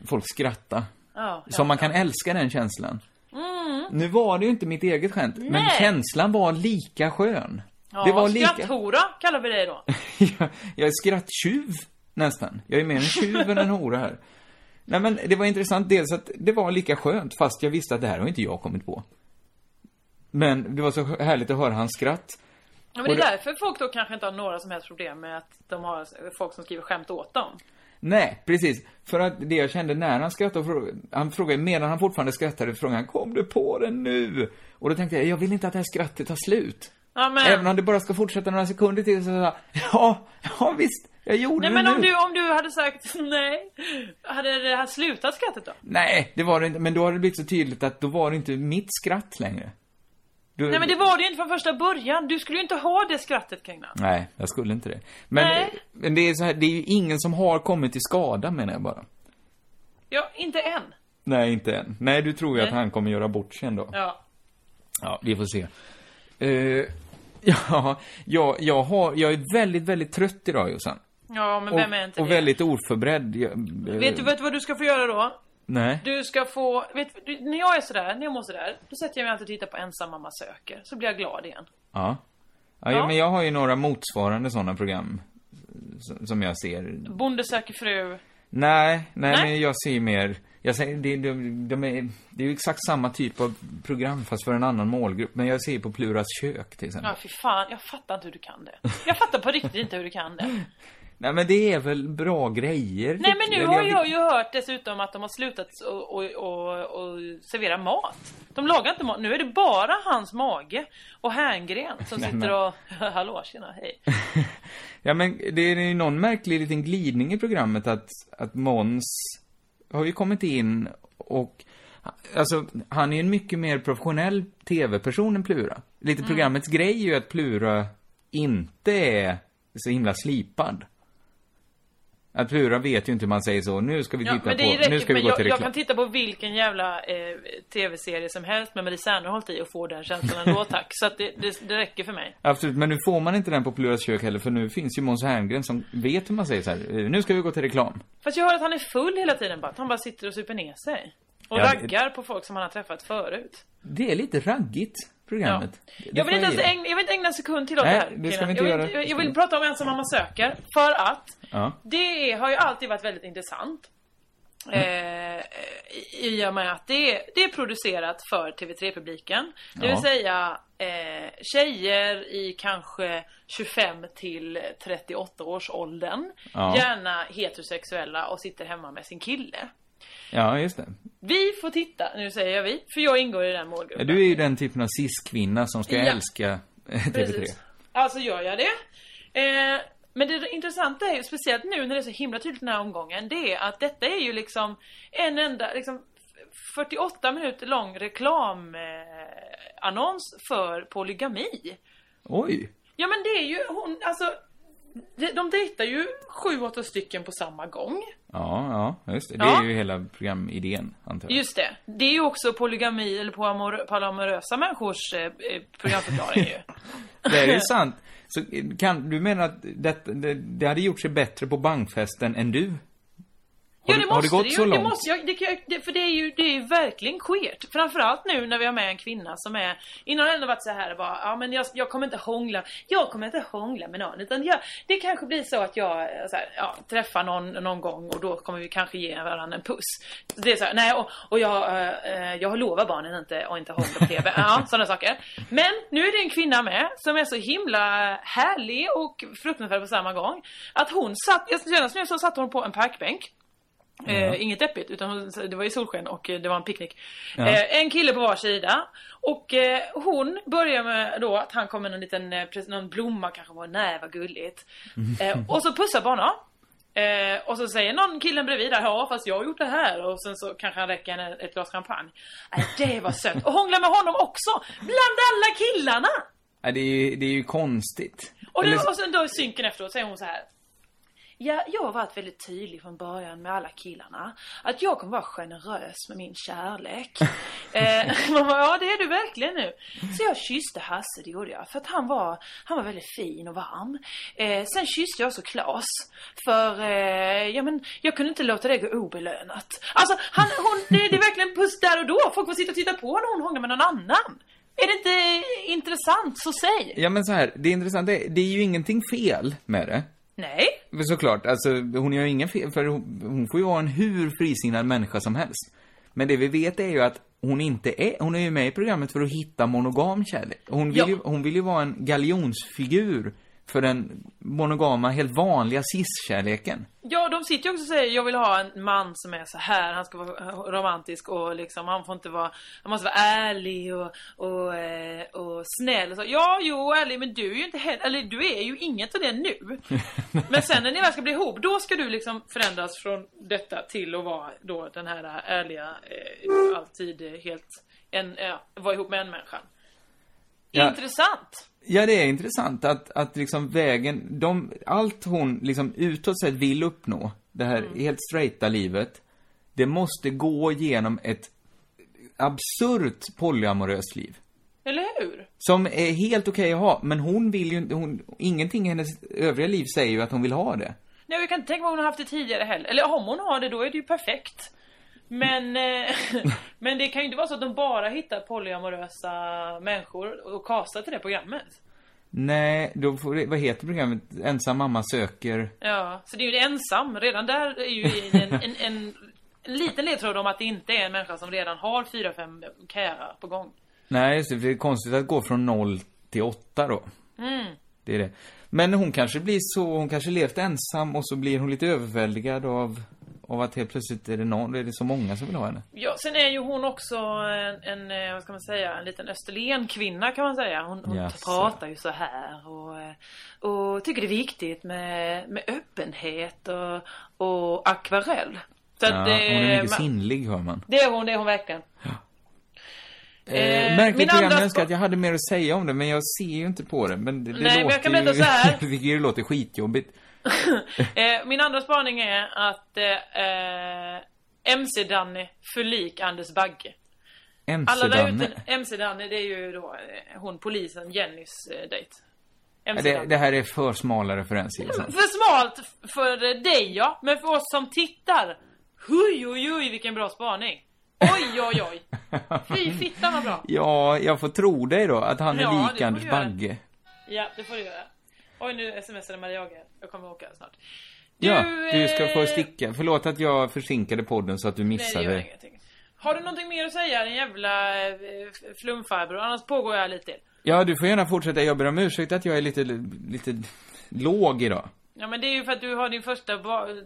folk skratta. Ja, Så man kan älska den känslan. Mm. Nu var det ju inte mitt eget skämt, men Nej. känslan var lika skön. Ja, det var lika... skratthora kallar vi dig då. jag, jag är skratttjuv, nästan. Jag är mer en tjuv än en hora här. Nej men det var intressant, dels att det var lika skönt, fast jag visste att det här har inte jag kommit på. Men det var så härligt att höra hans skratt. Ja, men det är därför folk då kanske inte har några som helst problem med att de har folk som skriver skämt åt dem. Nej, precis. För att det jag kände när han skrattade, han frågade, medan han fortfarande skrattade, frågade han, kom du på det nu? Och då tänkte jag, jag vill inte att det här skrattet tar slut. Ja, men... Även om det bara ska fortsätta några sekunder till, så sa jag, ja, ja visst, jag gjorde Nej det men nu. om du, om du hade sagt nej, hade det här slutat skrattet då? Nej, det var det inte, men då har det blivit så tydligt att då var det inte mitt skratt längre. Du... Nej men det var det ju inte från första början. Du skulle ju inte ha det skrattet Kringlan. Nej, jag skulle inte det. Men, Nej. men det är så här, det är ju ingen som har kommit till skada menar jag bara. Ja, inte än. Nej, inte än. Nej, du tror ju att Nej. han kommer göra bort sig ändå. Ja. Ja, vi får se. Eh, ja, jag, jag, har, jag är väldigt, väldigt trött idag Jossan. Ja, men vem är inte och, och det? väldigt oförberedd. Jag, Vet du, vet du vad du ska få göra då? Nej. Du ska få, vet du, när jag är sådär, när jag mår sådär, då sätter jag mig alltid och tittar på Ensam mamma söker. Så blir jag glad igen. Ja. Ja, ja. men jag har ju några motsvarande sådana program. Som, jag ser. Bonde söker fru. Nej, nej, Nej? men jag ser mer... Jag säger, det, de, de är, det är ju exakt samma typ av program fast för en annan målgrupp. Men jag ser på Pluras kök till exempel. Ja, fy fan, jag fattar inte hur du kan det. Jag fattar på riktigt inte hur du kan det. Nej men det är väl bra grejer? Nej men nu har jag- ju hört dessutom att de har slutat och, och, och, och servera mat. De lagar inte mat. Nu är det bara hans mage och Herngren som Nej, sitter och... Hallå, tjena, hej. Ja men det är ju någon märklig liten glidning i programmet att, att Måns har ju kommit in och Alltså, han är ju en mycket mer professionell tv-person än Plura. Lite Mm. programmets grej är ju att Plura inte är så himla slipad. Att Plura vet ju inte hur man säger så, nu ska vi Ja, titta det på, nu ska vi gå jag, till jag reklam. kan titta på vilken jävla eh, tv-serie som helst med Marie Serneholt i och få den känslan ändå tack. Så att det, det, det räcker för mig. Absolut, men nu får man inte den på Pluras kök heller, för nu finns ju Måns Herngren som vet hur man säger så här. "Eh, nu ska vi gå till reklam. Fast jag hör att han är full hela tiden bara. Att han bara sitter och super ner sig. Och Ja, raggar på folk som han har träffat förut. Det är lite raggigt, programmet. Det Jag vill, inte ens ägna, jag vill inte ägna en sekund till åt Nej, det här. det ska vi inte jag, göra. vill, jag, jag vill prata om ensam mamma söker. För att Ja. det har ju alltid varit väldigt intressant. Mm. Eh, I och med att det är, det är producerat för TV3-publiken. Det vill Ja. säga eh, tjejer i kanske 25 till 38 års åldern. Ja. Gärna heterosexuella och sitter hemma med sin kille. Ja, just det. Vi får titta, nu säger jag vi, för jag ingår i den målgruppen. Du är ju den typen av cis-kvinna som ska Ja. älska eh, TV3. Precis. Alltså gör jag det. Eh, men det intressanta är ju, speciellt nu när det är så himla tydligt den här omgången, det är att detta är ju liksom en enda, liksom 48 minuter lång reklamannons eh, för polygami. Oj! Ja men det är ju hon, alltså de, de dejtar ju sju, åtta stycken på samma gång. Ja, ja, just det. Det Ja. är ju hela programidén, antar jag. Just det. Det är ju också polygami, eller på amor, polyamorösa människors eh, eh, programförklaring ju. Det är ju sant. Så eh, kan, du menar att det, det, det hade gjort sig bättre på bankfesten än du? Ja, du- det har måste det gått ju. Det måste jag, det det, för det är ju, det är ju verkligen queert. Framförallt nu när vi har med en kvinna som är, innan har det ändå varit så här bara, ja men jag, jag kommer inte hångla, jag kommer inte hångla med någon utan jag, det kanske blir så att jag så här, ja, träffar någon någon gång och då kommer vi kanske ge varandra en puss. Det är så här, nej och, och jag, eh, eh, jag lovar barnen inte och inte hångla på TV. Ja, sådana saker. Men nu är det en kvinna med som är så himla härlig och fruktansvärd på samma gång. Att hon satt, jag senast nu så satt hon på en parkbänk. Ja. Eh, inget deppigt, utan det var i solsken och eh, det var en picknick. Ja. Eh, en kille på var sida. Och eh, hon börjar med då att han kommer med en liten eh, någon blomma kanske var, nej vad gulligt. Eh, och så pussar på honom. Och så säger någon killen bredvid där, ja fast jag har gjort det här. Och sen så kanske han räcker henne ett glas champagne. Nej det var sött. Och hånglar med honom också! Bland alla killarna! Nej, det, är ju, det är ju konstigt. Och, Eller då, så- och sen då i synken efteråt säger hon så här. Ja, jag har varit väldigt tydlig från början med alla killarna. Att jag kommer vara generös med min kärlek. eh, man bara, ja det är du verkligen nu. Så jag kysste Hasse, det gjorde jag. För att han var, han var väldigt fin och varm. Eh, sen kysste jag också Klas. För, eh, ja men, jag kunde inte låta det gå obelönat. Alltså, han, hon, det, det är verkligen puss där och då. Folk får sitta och titta på när hon hånglar med någon annan. Är det inte intressant, så säg. Ja, men så här, det intressanta är, det är ju ingenting fel med det. Nej. Men Såklart, alltså hon gör ju ingen fel, för hon, hon får ju vara en hur frisinnad människa som helst. Men det vi vet är ju att hon inte är, hon är ju med i programmet för att hitta monogam kärlek. Hon vill, Ja. ju, hon vill ju vara en galjonsfigur för den monogama, helt vanliga cis-kärleken. Ja, de sitter ju också och säger jag vill ha en man som är så här, han ska vara romantisk och liksom, han får inte vara, han måste vara ärlig och, och, eh, och snäll och så. Ja, jo, ärlig, men du är ju inte heller, eller du är ju inget av det nu. men sen när ni väl ska bli ihop, då ska du liksom förändras från detta till att vara då den här ärliga, eh, alltid eh, helt, en, ja, vara ihop med en människan. Ja. Intressant. Ja, det är intressant att, att liksom vägen, de, allt hon liksom utåt sett vill uppnå, det här Mm. helt straighta livet, det måste gå genom ett absurt polyamoröst liv. Eller hur? Som är helt okej att ha, men hon vill ju inte, hon, ingenting i hennes övriga liv säger ju att hon vill ha det. Nej, jag kan inte tänka mig om hon har haft det tidigare heller. Eller om hon har det, då är det ju perfekt. Men, eh, men det kan ju inte vara så att de bara hittar polyamorösa människor och kastar till det programmet. Nej, då får det, vad heter programmet? Ensam mamma söker... Ja, så det är ju ensam. Redan där är ju en, en, en, en liten ledtråd om att det inte är en människa som redan har fyra, fem kära på gång. Nej, just det, för det är konstigt att gå från noll till åtta då. Mm. Det är det. Men hon kanske blir så, hon kanske levt ensam och så blir hon lite överväldigad av, av att helt plötsligt är det någon, är det så många som vill ha henne. Ja, sen är ju hon också en, en eh, vad ska man säga, en liten Österlen-kvinna kan man säga. Hon, hon Jaså. pratar ju så här och, eh, och tycker det är viktigt med, med öppenhet och, och akvarell. Så Ja, att hon det, är mycket man- sinnlig, hör man. Det är hon, det är hon verkligen. Eh, Eh, märkligt andra jag önskar att jag hade mer att säga om det, men jag ser ju inte på det. Men det, det Nej, men låter jag kan ju... så här. det låter skitjobbigt. Eh, min andra spaning är att eh, eh, MC-Danny för lik Anders Bagge. MC-Danne. ute, MC-Danny det är ju då eh, hon polisen Jennys eh, dejt. Det, det här är för smala referenser, Jessica. För smalt för dig ja, men för oss som tittar. Oj oj oj vilken bra spaning. Oj oj oj. Fy fittan vad bra. Ja, jag får tro dig då, att han är Ja, får lik Anders. Bagge. Ja det får du göra. Oj nu smsade Maria Ager. Jag kommer åka snart. ja, du ska få eh, sticka. Förlåt att jag försinkade podden så att du Nej det missade. gör ingenting. Har du någonting mer att säga din jävla eh, flumfarbror? Annars pågår jag lite. Ja, du får gärna fortsätta. Jag ber om ursäkt att jag är lite, lite låg idag. Ja men det är ju för att du har din första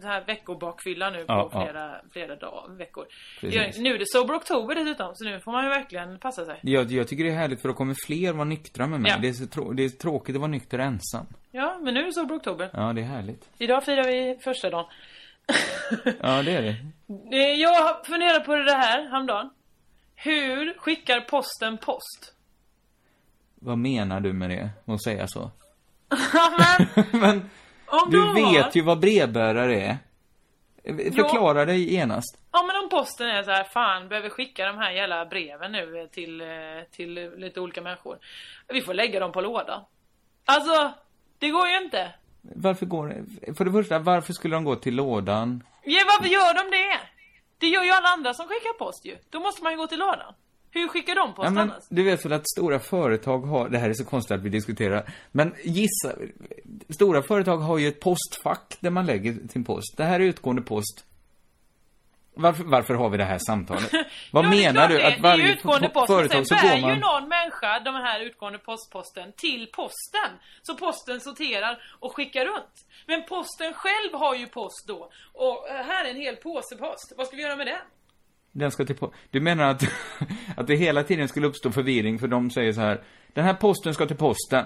här veckobakfylla nu på Ja, ja. flera, flera dagar, veckor. Precis. Nu är det Sober Oktober dessutom, så nu får man ju verkligen passa sig. Jag, jag tycker det är härligt för då kommer fler vara nyktra med mig. Ja. Det, är det är tråkigt att vara nykter ensam. Ja, men nu är det Sober Oktober. Ja, det är härligt. Idag firar vi första dagen. Ja, det är det. Eh, Jag funderar på det här häromdagen. Hur skickar posten post? Vad menar du med det? Att säga så? men, Men, om du de vet ju vad brevbärare är. Förklara dig genast. Ja men om posten är så här, fan behöver skicka de här jävla breven nu till, eh, till lite olika människor. Vi får lägga dem på lådan. Alltså, det går ju inte. Varför går det? För det första, varför skulle de gå till lådan? Ja, varför gör de det? Det gör ju alla andra som skickar post ju. Då måste man ju gå till lådan. Hur skickar de post Ja, men annars? du vet väl att stora företag har, det här är så konstigt att vi diskuterar, men gissa, stora företag har ju ett postfack där man lägger sin post. Det här är utgående post. Varför, varför har vi det här samtalet? Vad Ja, menar du? det. Att varje det är utgående po- post, företag så sen går bär man... ju någon människa de här utgående postposten till posten. Så posten sorterar och skickar runt. Men posten själv har ju post då. Och eh, här är en hel påse post. Vad ska vi göra med den? Den ska till po- Du menar att, att det hela tiden skulle uppstå förvirring för de säger så här, den här posten ska till posten.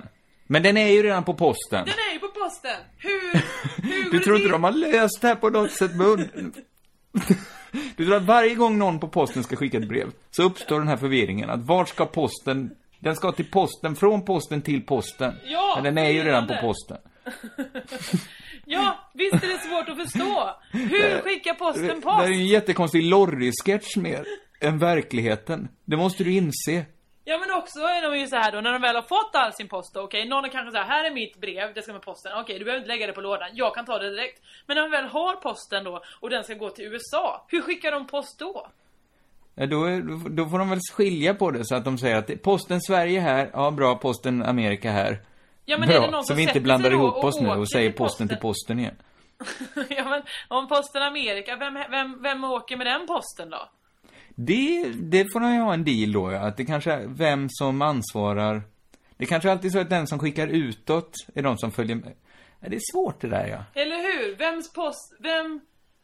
Men den är ju redan på posten. Den är ju på posten. Hur, hur Du det tror inte de har löst det här på något sätt med Du tror att varje gång någon på posten ska skicka ett brev så uppstår den här förvirringen att vart ska posten Den ska till posten, från posten till posten. Ja, Men den är ju redan på posten. Ja, visst är det svårt att förstå. Hur skickar posten Det post? här är ju en jättekonstig Lorry-sketch mer än verkligheten. Det måste du inse. Ja men också är de ju så här då, när de väl har fått all sin post då, okej, någon är kanske så här, här är mitt brev, det ska med posten, okej du behöver inte lägga det på lådan, jag kan ta det direkt. Men när de väl har posten då, och den ska gå till USA, hur skickar de post då? Ja, då, är- då får de väl skilja på det så att de säger att posten Sverige här, ja bra, posten Amerika här. Ja, men är bra, det någon så som vi inte blandar ihop oss nu och säger posten till posten igen. ja men, om posten Amerika, vem, vem, vem åker med den posten då? Det, det får de ju ha en deal då. Att det kanske är vem som ansvarar. Det kanske alltid är så att den som skickar utåt är de som följer med. Det är svårt det där ja. Eller hur? Vems post, vem...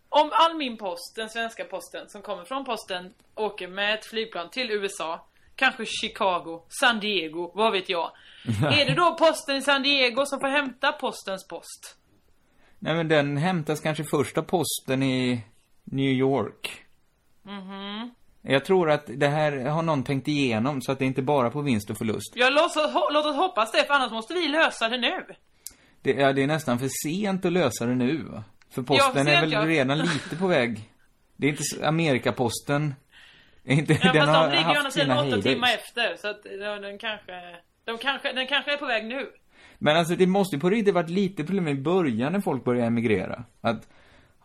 Om all min post, den svenska posten, som kommer från posten, åker med ett flygplan till USA, kanske Chicago, San Diego, vad vet jag. Är det då posten i San Diego som får hämta postens post? Nej men den hämtas kanske första posten i New York. Mhm. Jag tror att det här har någon tänkt igenom så att det inte bara på vinst och förlust. Ja, låt oss, ho- låt oss hoppas det, för annars måste vi lösa det nu. Det, ja, det är nästan för sent att lösa det nu? För Ja, posten för är väl ja. redan lite på väg. Det är inte Amerikaposten. Inte, Ja, den fast har de ligger ju sina åtta timmar efter, så att ja, den kanske... De kanske, den kanske är på väg nu. Men alltså det måste ju på riktigt varit lite problem i början när folk började emigrera. Att,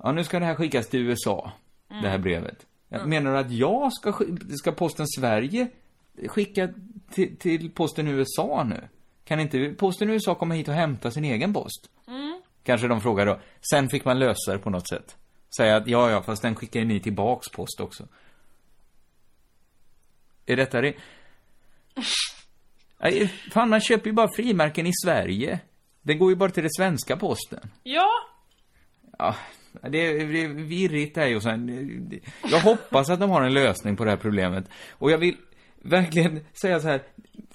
ja nu ska det här skickas till USA. Mm. Det här brevet. Mm. Menar du att jag ska, sk- ska posten Sverige skicka till, till posten USA nu? Kan inte posten USA komma hit och hämta sin egen post? Mm. Kanske de frågar då. Sen fick man lösa det på något sätt. Säga att ja, ja, fast den skickar ju ni tillbaks post också. Är detta det? Nej, fan man köper ju bara frimärken i Sverige. Det går ju bara till det svenska posten. Ja, Ja, det är, det är virrigt där och sen, Jag hoppas att de har en lösning på det här problemet. Och jag vill verkligen säga så här.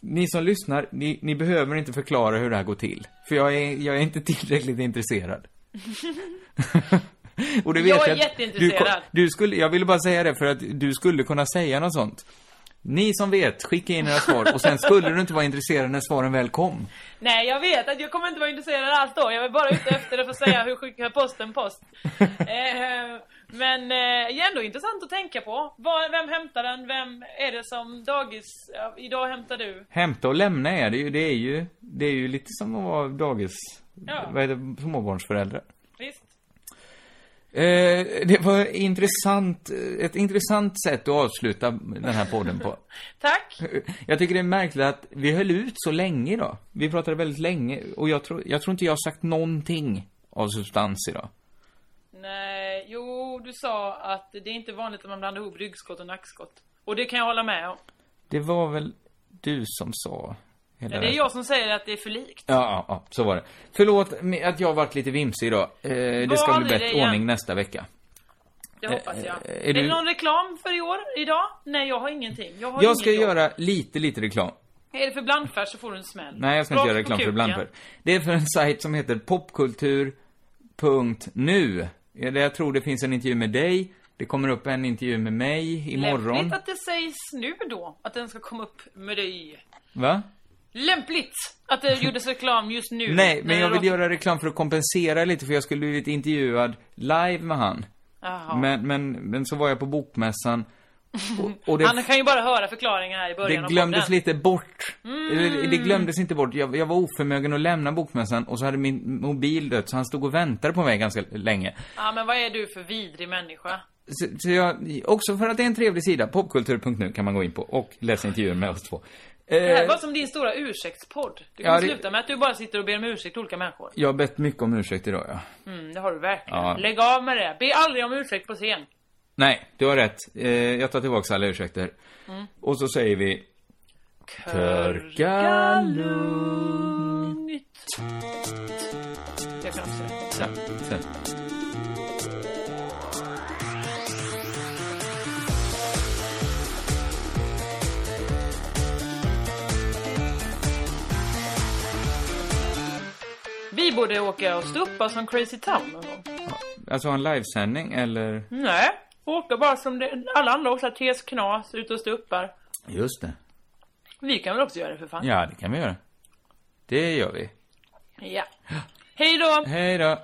Ni som lyssnar, ni, ni behöver inte förklara hur det här går till. För jag är, jag är inte tillräckligt intresserad. Och det vet Jag är jätteintresserad. Du, du skulle, jag ville bara säga det för att du skulle kunna säga något sånt. Ni som vet, skicka in era svar och sen skulle du inte vara intresserad när svaren väl kom. nej jag vet att jag kommer inte vara intresserad alls då. Jag är bara ute efter att få säga hur skickar posten post. eh, men eh, det är ändå intressant att tänka på. Vad, vem hämtar den? Vem är det som dagis... Ja, idag hämtar du. Hämta och lämna är det ju, det är ju, det är ju lite som att vara dagis, Ja. vad heter det, småbarnsföräldrar. Eh, det var intressant, ett intressant sätt att avsluta den här podden på. Tack. Jag tycker det är märkligt att vi höll ut så länge idag. Vi pratade väldigt länge och jag tror, jag tror inte jag har sagt någonting av substans idag. Nej, jo du sa att det är inte vanligt att man blandar ihop ryggskott och nackskott. Och det kan jag hålla med om. Det var väl du som sa hela Ja, det är jag som säger att det är för likt. Ja, ja, ja, så var det. Förlåt att jag har varit lite vimsig idag. Eh, det ska bli bättre ordning nästa vecka. Det hoppas jag. är är, du- det någon reklam för i år, idag? Nej, jag har ingenting. Jag har Jag ska göra lite, lite reklam. Är det för blandfärs så får du en smäll. Nej, jag ska inte Rakt göra reklam för kuken. blandfärg. Det är för en sajt som heter popkultur.nu. Jag tror det finns en intervju med dig. Det kommer upp en intervju med mig imorgon. Lämpligt att det sägs nu då, att den ska komma upp med dig. Va? Lämpligt att det gjordes reklam just nu. Nej, men jag vill göra reklam för att kompensera lite, för jag skulle blivit intervjuad live med han. Jaha. Men, men, men så var jag på bokmässan. Och, och det, Han kan ju bara höra förklaringen här i början det glömdes lite bort. Mm. Det glömdes inte bort. Jag, jag var oförmögen att lämna bokmässan och så hade min mobil dött, så han stod och väntade på mig ganska länge. Ja, men vad är du för vidrig människa? Så, så jag, också för att det är en trevlig sida, popkultur.nu kan man gå in på och läsa intervjuer med oss två. Det här Eh, var som din stora ursäktspodd. Det Ja, kommer det- sluta med att du bara sitter och ber om ursäkt till olika människor. jag har bett mycket om ursäkt idag, ja. Mm, det har du verkligen. Ja. Lägg av med det. Be aldrig om ursäkt på scen. Nej, du har rätt. Eh, jag tar tillbaka alla ursäkter. Mm. Och så säger vi... Körka lugnt. Jag kan också. Ja, sen. borde åka och stuppa som Crazy Town någon gång. Alltså ha en livesändning eller? Nej, åka bara som det, alla andra också. Tes knas, ut och stuppar. Just det. Vi kan väl också göra det för fan. Ja, det kan vi göra. Det gör vi. Ja. Hej då! Hej då.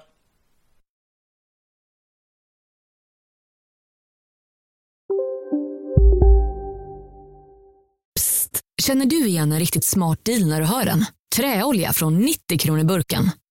Känner du igen en riktigt smart deal när du hör den? Träolja från 90 kronor burken.